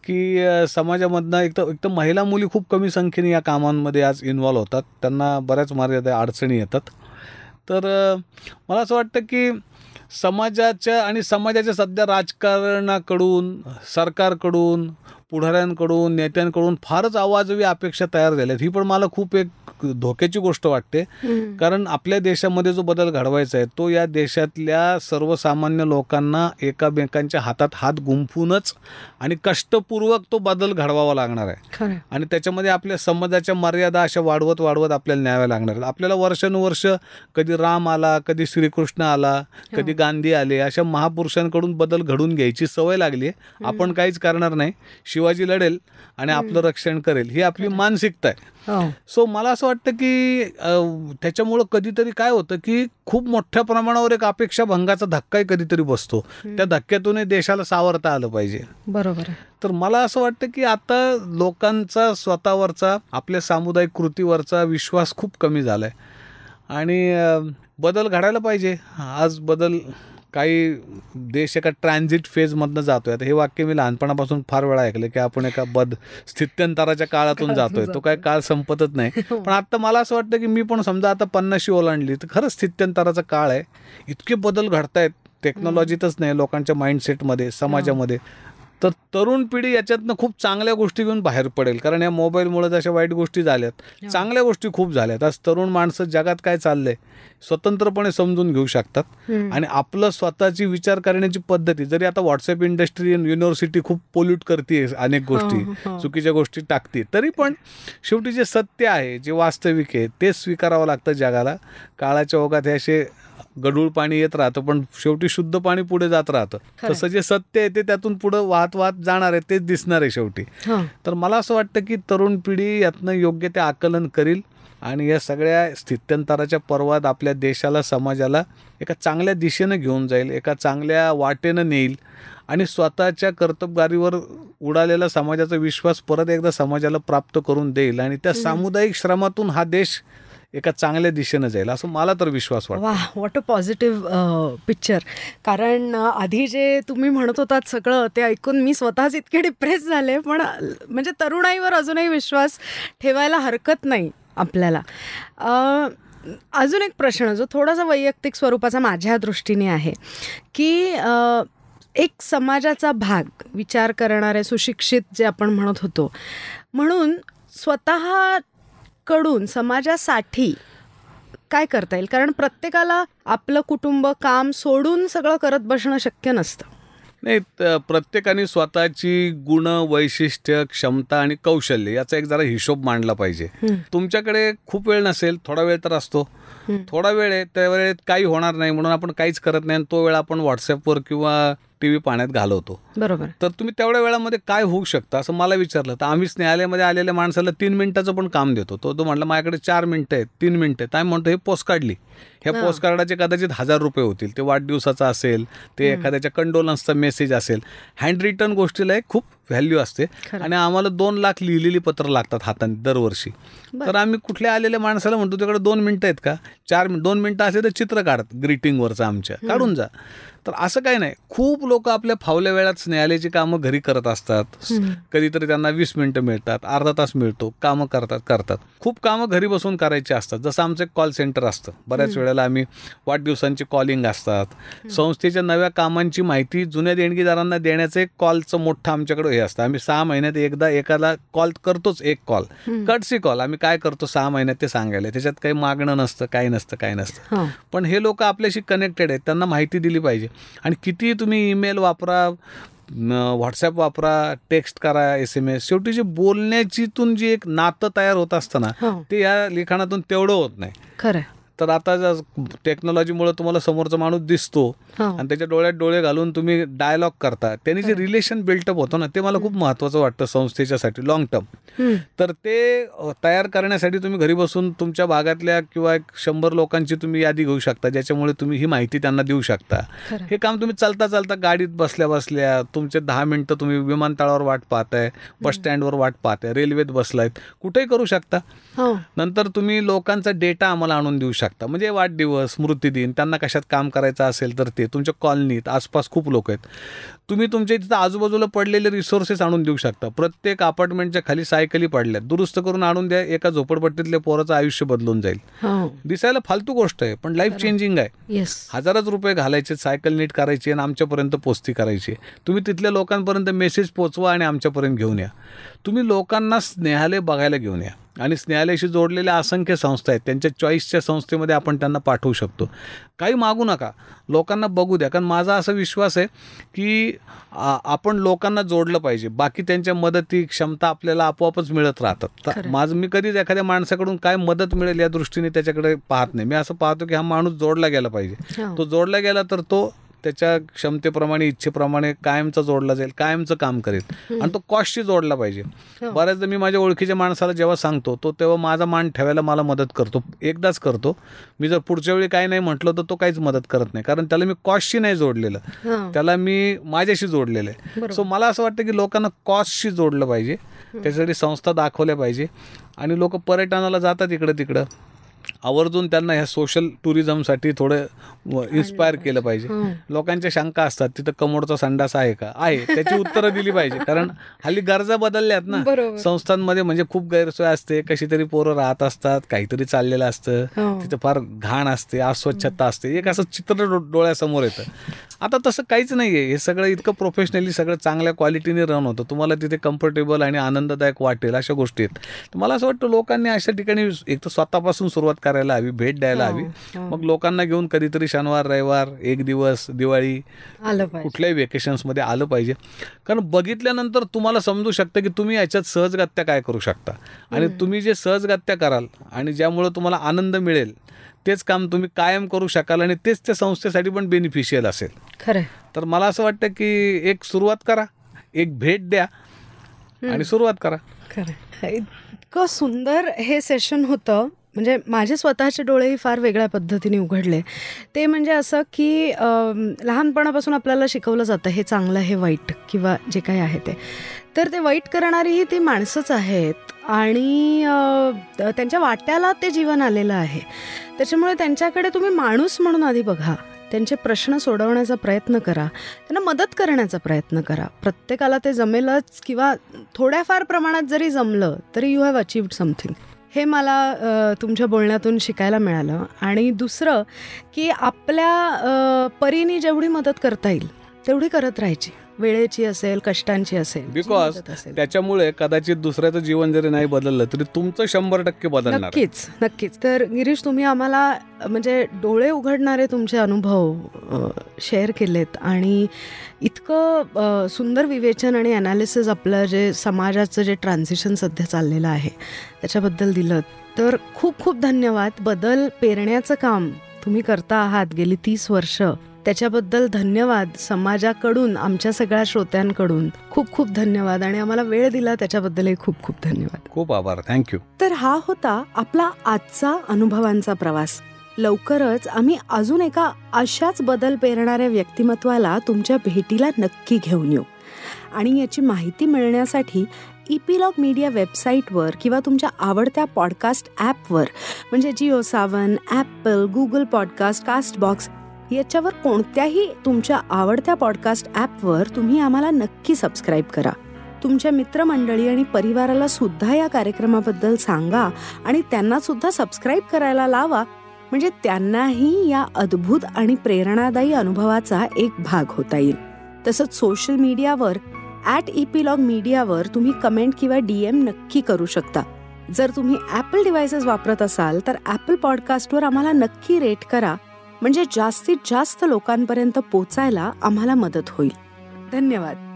की समाजामधनं एक तर एक तर महिला मुली खूप कमी संख्येने या कामांमध्ये आज इन्व्हॉल्व होतात. त्यांना बऱ्याच मर्यादा अडचणी येतात. तर मला असं वाटतं की समाजाच्या आणि समाजाच्या सध्या राजकारणाकडून सरकारकडून पुढाऱ्यांकडून नेत्यांकडून फारच आवाजवी अपेक्षा तयार झाल्यात. ही पण मला खूप एक धोक्याची गोष्ट वाटते. कारण आपल्या देशामध्ये जो बदल घडवायचा आहे तो या देशातल्या सर्वसामान्य लोकांना एकामेकांच्या हातात हात गुंफूनच आणि कष्टपूर्वक तो बदल घडवावा लागणार आहे. आणि त्याच्यामध्ये आपल्या समाजाच्या मर्यादा अशा वाढवत वाढवत आपल्याला न्याव्या लागणार आपल्याला वर्षानुवर्ष कधी राम आला कधी श्रीकृष्ण आला कधी गांधी आले अशा महापुरुषांकडून बदल घडून घ्यायची सवय लागली आहे. आपण काहीच करणार नाही. शिवाजी लढेल आणि आपलं रक्षण करेल. ही आपली मानसिकता आहे. हो. सो मला असं वाटतं की त्याच्यामुळं कधीतरी काय होतं की खूप मोठ्या प्रमाणावर एक अपेक्षा भंगाचा धक्काही कधीतरी बसतो. त्या धक्क्यातूनही देशाला सावरता आलं पाहिजे. बरोबर तर मला असं वाटतं की आता लोकांचा स्वतःवरचा आपल्या सामुदायिक कृतीवरचा विश्वास खूप कमी झाला आहे आणि बदल घडायला पाहिजे. आज बदल काही देश एका ट्रान्झिट फेजमधनं जातोय. आता हे वाक्य मी लहानपणापासून फार वेळा ऐकलं की आपण एका बद स्थित्यंतराच्या काळातून जातोय. तो काय काळ संपतच नाही. पण आता मला असं वाटतं की मी पण समजा आता पन्नाशी ओलांडली तर खरंच स्थित्यंतराचा काळ आहे. इतके बदल घडतायत. टेक्नॉलॉजीतच नाही लोकांच्या माइंडसेटमध्ये समाजामध्ये. तर तरुण पिढी याच्यातनं खूप चांगल्या गोष्टी घेऊन बाहेर पडेल. कारण या मोबाईलमुळे जशा वाईट गोष्टी झाल्यात. चांगल्या गोष्टी खूप झाल्यात. आज तरुण माणसं जगात काय चाललंय स्वतंत्रपणे समजून घेऊ शकतात. आणि आपलं स्वतःची विचार करण्याची पद्धती जरी आता व्हॉट्सअप इंडस्ट्री युनिव्हर्सिटी खूप पोल्यूट करते अनेक गोष्टी हो, हो. चुकीच्या गोष्टी टाकते तरी पण शेवटी जे सत्य आहे जे वास्तविक आहे तेच स्वीकारावं लागतं जगाला. काळाच्या ओघात हे असे गढूळ पाणी येत राहतं पण शेवटी शुद्ध पाणी पुढे जात राहतं. तसं जे सत्य आहे ते त्यातून पुढे वाहत वाहत जाणार आहे तेच दिसणार आहे शेवटी. तर मला असं वाटतं की तरुण पिढी यातनं योग्य ते आकलन करील आणि या सगळ्या स्थित्यंतराच्या पर्वात आपल्या देशाला समाजाला एका चांगल्या दिशेनं घेऊन जाईल एका चांगल्या वाटेनं नेईल आणि स्वतःच्या कर्तबगारीवर उडालेला समाजाचा विश्वास परत एकदा समाजाला प्राप्त करून देईल आणि त्या सामुदायिक श्रमातून हा देश एका चांगल्या दिशेनं जाईल असं मला तर विश्वास वाटतो. वा वॉट अ पॉझिटिव्ह पिक्चर कारण आधी जे तुम्ही म्हणत होतात सगळं ते ऐकून मी स्वतःच इतके डिप्रेस झाले पण म्हणजे तरुणाईवर अजूनही विश्वास ठेवायला हरकत नाही आपल्याला. अजून एक प्रश्न जो थोडासा वैयक्तिक स्वरूपाचा माझ्या दृष्टीने आहे की एक समाजाचा भाग विचार करणारे सुशिक्षित जे आपण म्हणत होतो म्हणून स्वतःकडून समाजासाठी काय करता येईल? कारण प्रत्येकाला आपलं कुटुंब काम सोडून सगळं करत बसणं शक्य नसतं. नाही प्रत्येकाने स्वतःची गुण वैशिष्ट्य क्षमता आणि कौशल्य याचा एक जरा हिशोब मांडला पाहिजे. तुमच्याकडे खूप वेळ नसेल थोडा वेळ तर असतो. थोडा वेळ आहे त्या वेळेत काही होणार नाही म्हणून आपण काहीच करत नाही आणि तो वेळ आपण व्हॉट्सअपवर किंवा टी व्ही पाण्यात घालवतो. बरोबर. तर तुम्ही तेवढ्या वेळामध्ये काय होऊ शकतं असं मला विचारलं. तर आम्ही न्यायालयामध्ये आलेल्या माणसाला तीन मिनिटाचं पण काम देतो. तो तो म्हटलं माझ्याकडे चार मिनिटं आहेत तीन मिनिटं आहेत. आम्ही म्हणतो हे पोस्ट काढली ह्या. पोस्ट कार्डाचे कदाचित हजार रुपये होतील. ते वाढदिवसाचा असेल ते एखाद्याच्या कंडोलन्सचा मेसेज असेल. हँड रिटर्न गोष्टीला एक खूप व्हॅल्यू असते. आणि आम्हाला दोन लाख लिहिलेली पत्र लागतात हाताने दरवर्षी. तर आम्ही कुठल्या आलेल्या माणसाला म्हणतो तिकडे दोन मिनिटं आहेत का? चार मिनिट दोन मिनिटं असेल तर चित्र काढत ग्रीटिंगवरचं आमच्या. काढून जा. तर असं काही नाही. खूप लोक आपल्या फावल्या वेळात स्नेहालयाची कामं घरी करत असतात. कधीतरी त्यांना वीस मिनिटं मिळतात अर्धा तास मिळतो कामं करतात करतात. खूप कामं घरी बसून करायची असतात. जसं आमचं एक कॉल सेंटर असतं. बऱ्याच वेळेला आम्ही वाढदिवसांची कॉलिंग असतात. संस्थेच्या नव्या कामांची माहिती जुन्या देणगीदारांना देण्याचं एक कॉलचं मोठं आमच्याकडे हे असतं. आम्ही सहा महिन्यात एकदा एकाला कॉल करतोच एक कॉल. कटसी कॉल आम्ही काय करतो सहा महिन्यात ते सांगायला. त्याच्यात काही मागणं नसतं काही नसतं काही नसतं. पण हे लोक आपल्याशी कनेक्टेड आहेत. त्यांना माहिती दिली पाहिजे. आणि किती तुम्ही ईमेल वापरा व्हॉट्सॲप वापरा टेक्स्ट करा एस एम एस शेवटी जे बोलण्याचीतून जी एक नातं तयार होत असतं ना हो. ते या लिखाणातून तेवढं होत नाही. खरं तर आता टेक्नॉलॉजीमुळे तुम्हाला समोरचा माणूस दिसतो हो. आणि त्याच्या डोळ्यात डोळे घालून तुम्ही डायलॉग करता. त्यांनी जे रिलेशन बिल्टअप होतं ना ते मला खूप महत्त्वाचं वाटतं संस्थेच्यासाठी लॉंग टर्म. तर ते तयार करण्यासाठी तुम्ही घरी बसून तुमच्या भागातल्या किंवा एक शंभर लोकांची तुम्ही यादी घेऊ शकता ज्याच्यामुळे तुम्ही ही माहिती त्यांना देऊ शकता. हे काम तुम्ही चालता चालता गाडीत बसल्या बसल्या तुमचे दहा मिनटं तुम्ही विमानतळावर वाट पाहताय बस स्टँडवर वाट पाहताय रेल्वेत बसलायत कुठेही करू शकता. हो. नंतर तुम्ही लोकांचा डेटा आम्हाला आणून देऊ शकता म्हणजे वाढदिवस स्मृतिदिन त्यांना कशात काम करायचं असेल तर ते. तुमच्या कॉलनीत आसपास खूप लोक आहेत. तुम्ही तुमच्या तिथं आजूबाजूला पडलेले रिसोर्सेस आणून देऊ शकता. प्रत्येक अपार्टमेंटच्या खाली सायकली पडल्यात. दुरुस्त करून आणून द्या एका झोपडपट्टीतल्या पोराचं आयुष्य बदलून जाईल. हो. दिसायला फालतू गोष्ट आहे पण लाईफ चेंजिंग आहे. हजारच रुपये घालायचे सायकल नीट करायची आणि आमच्यापर्यंत पोचती करायची. तुम्ही तिथल्या लोकांपर्यंत मेसेज पोचवा आणि आमच्यापर्यंत घेऊन या. तुम्ही लोकांना स्नेहालय बघायला घेऊन या. आणि स्नेहालयाशी जोडलेल्या असंख्य संस्था आहेत. त्यांच्या चॉईसच्या संस्थेमध्ये आपण त्यांना पाठवू शकतो. काही मागू नका. लोकांना बघू द्या. कारण माझा असा विश्वास आहे की आपण लोकांना जोडलं पाहिजे. बाकी त्यांच्या मदती क्षमता आपल्याला आपोआपच मिळत राहतात. तर. माझं मी कधीच एखाद्या माणसाकडून काय मदत मिळेल या दृष्टीने त्याच्याकडे पाहत नाही. मी असं पाहतो की हा माणूस जोडला गेला पाहिजे. हो. तो जोडला गेला तर तो त्याच्या क्षमतेप्रमाणे इच्छेप्रमाणे कायमचा जोडला जाईल कायमचं काम करेल. आणि तो कॉस्टशी जोडला पाहिजे. हो. बऱ्याचदा मी माझ्या ओळखीच्या माणसाला जेव्हा सांगतो तो तेव्हा माझा मान ठेवायला मला मदत करतो. एकदाच करतो. मी जर पुढच्या वेळी काही नाही म्हटलं तर तो काहीच मदत करत नाही. कारण त्याला मी कॉस्टशी नाही जोडलेलं. हो. त्याला मी माझ्याशी जोडलेलं आहे. सो मला असं वाटतं की लोकांना कॉस्टशी जोडलं पाहिजे. त्याच्यासाठी संस्था दाखवल्या पाहिजे. आणि लोक पर्यटनाला जातात इकडं तिकडं आवर्जून त्यांना ह्या सोशल टुरिझमसाठी थोडं इन्स्पायर केलं पाहिजे. हो. लोकांच्या शंका असतात तिथं कमोडचा संडास आहे का? आहे. त्याची उत्तरं दिली पाहिजे. कारण हल्ली गरजा बदलल्यात ना. संस्थांमध्ये म्हणजे खूप गैरसोय असते. कशी तरी पोरं राहत असतात काहीतरी चाललेलं असतं. हो. तिथं फार घाण असते अस्वच्छता असते. एक असं चित्र डोळ्यासमोर येतं. आता तसं काहीच नाही आहे हे सगळं इतकं प्रोफेशनली सगळं चांगल्या क्वालिटीने रन होतं. तुम्हाला तिथे कम्फर्टेबल आणि आनंददायक वाटेल अशा गोष्टी आहेत. तर मला असं वाटतं लोकांनी अशा ठिकाणी एक तर स्वतःपासून सुरुवात करायला हवी भेट द्यायला हवी. हो. मग लोकांना घेऊन कधीतरी शनिवार रविवार एक दिवस दिवाळी आलं पाहिजे. कुठल्याही वेकेशन्समध्ये आलं पाहिजे. कारण बघितल्यानंतर तुम्हाला समजू शकतं की तुम्ही याच्यात सहजगत्या काय करू शकता. आणि तुम्ही जे सहजगत्या कराल आणि ज्यामुळं तुम्हाला आनंद मिळेल तेच काम तुम्ही कायम करू शकाल आणि तेच त्या संस्थेसाठी पण बेनिफिशियल असेल. खरं तर मला असं वाटतं की एक सुरुवात करा एक भेट द्या आणि सुरुवात करा. खरं इतकं सुंदर हे सेशन होतं. म्हणजे माझे स्वतःचे डोळेही फार वेगळ्या पद्धतीने उघडले. ते म्हणजे असं की लहानपणापासून आपल्याला शिकवलं जातं हे चांगलं हे वाईट किंवा जे काही आहे ते. तर ते वाईट करणारीही ती माणसंच आहेत आणि त्यांच्या वाट्याला ते जीवन आलेलं आहे. त्याच्यामुळे त्यांच्याकडे तुम्ही माणूस म्हणून आधी बघा. त्यांचे प्रश्न सोडवण्याचा प्रयत्न करा. त्यांना मदत करण्याचा प्रयत्न करा. प्रत्येकाला ते जमेलच किंवा थोड्याफार प्रमाणात जरी जमलं तरी यू हॅव अचीव्ड समथिंग हे मला तुमच्या बोलण्यातून शिकायला मिळालं. आणि दुसरं की आपल्या परीने जेवढी मदत करता येईल तेवढी करत राहायची. वेळेची असेल कष्टांची असेल बिकॉज. त्याच्यामुळे कदाचित दुसऱ्याचं जीवन जरी नाही बदललं तरी तुमचं शंभर टक्के आहे. नक्कीच नक्कीच तर गिरीश तुम्ही आम्हाला म्हणजे डोळे उघडणारे तुमचे अनुभव शेअर केलेत आणि इतकं सुंदर विवेचन आणि अनालिसिस आपलं जे समाजाचं जे ट्रान्झिशन सध्या चाललेलं आहे त्याच्याबद्दल दिलं तर खूप खूप धन्यवाद बदल पेरण्याचं काम तुम्ही करता आहात गेली तीस वर्ष त्याच्याबद्दल धन्यवाद समाजाकडून आमच्या सगळ्या श्रोत्यांकडून. खूप खूप धन्यवाद आणि आम्हाला वेळ दिला त्याच्याबद्दलही खूप खूप धन्यवाद. खूप आभार. थँक्यू तर हा होता आपला आजचा अनुभवांचा प्रवास. लवकरच आम्ही अजून एका अशाच बदल पेरणाऱ्या व्यक्तिमत्वाला तुमच्या भेटीला नक्की घेऊन येऊ. आणि याची माहिती मिळण्यासाठी इपिलॉग मीडिया वेबसाईटवर किंवा तुमच्या आवडत्या पॉडकास्ट ॲपवर म्हणजे Jio Saavn Apple Google podcast Castbox याच्यावर कोणत्याही तुमच्या आवडत्या पॉडकास्ट ॲपवर तुम्ही आम्हाला नक्की सबस्क्राईब करा. तुमच्या मित्रमंडळी आणि परिवाराला सुद्धा या कार्यक्रमाबद्दल सांगा आणि त्यांना सुद्धा सबस्क्राईब करायला लावा. म्हणजे त्यांनाही या अद्भुत आणि प्रेरणादायी अनुभवाचा एक भाग होता येईल. तसंच सोशल मीडियावर ॲट इपिलॉग मीडियावर तुम्ही कमेंट किंवा डी एम नक्की करू शकता. जर तुम्ही ॲपल डिव्हायसेस वापरत असाल तर ॲपल पॉडकास्टवर आम्हाला नक्की रेट करा. म्हणजे जास्तीत जास्त लोकांपर्यंत पोचायला आम्हाला मदत होईल. धन्यवाद.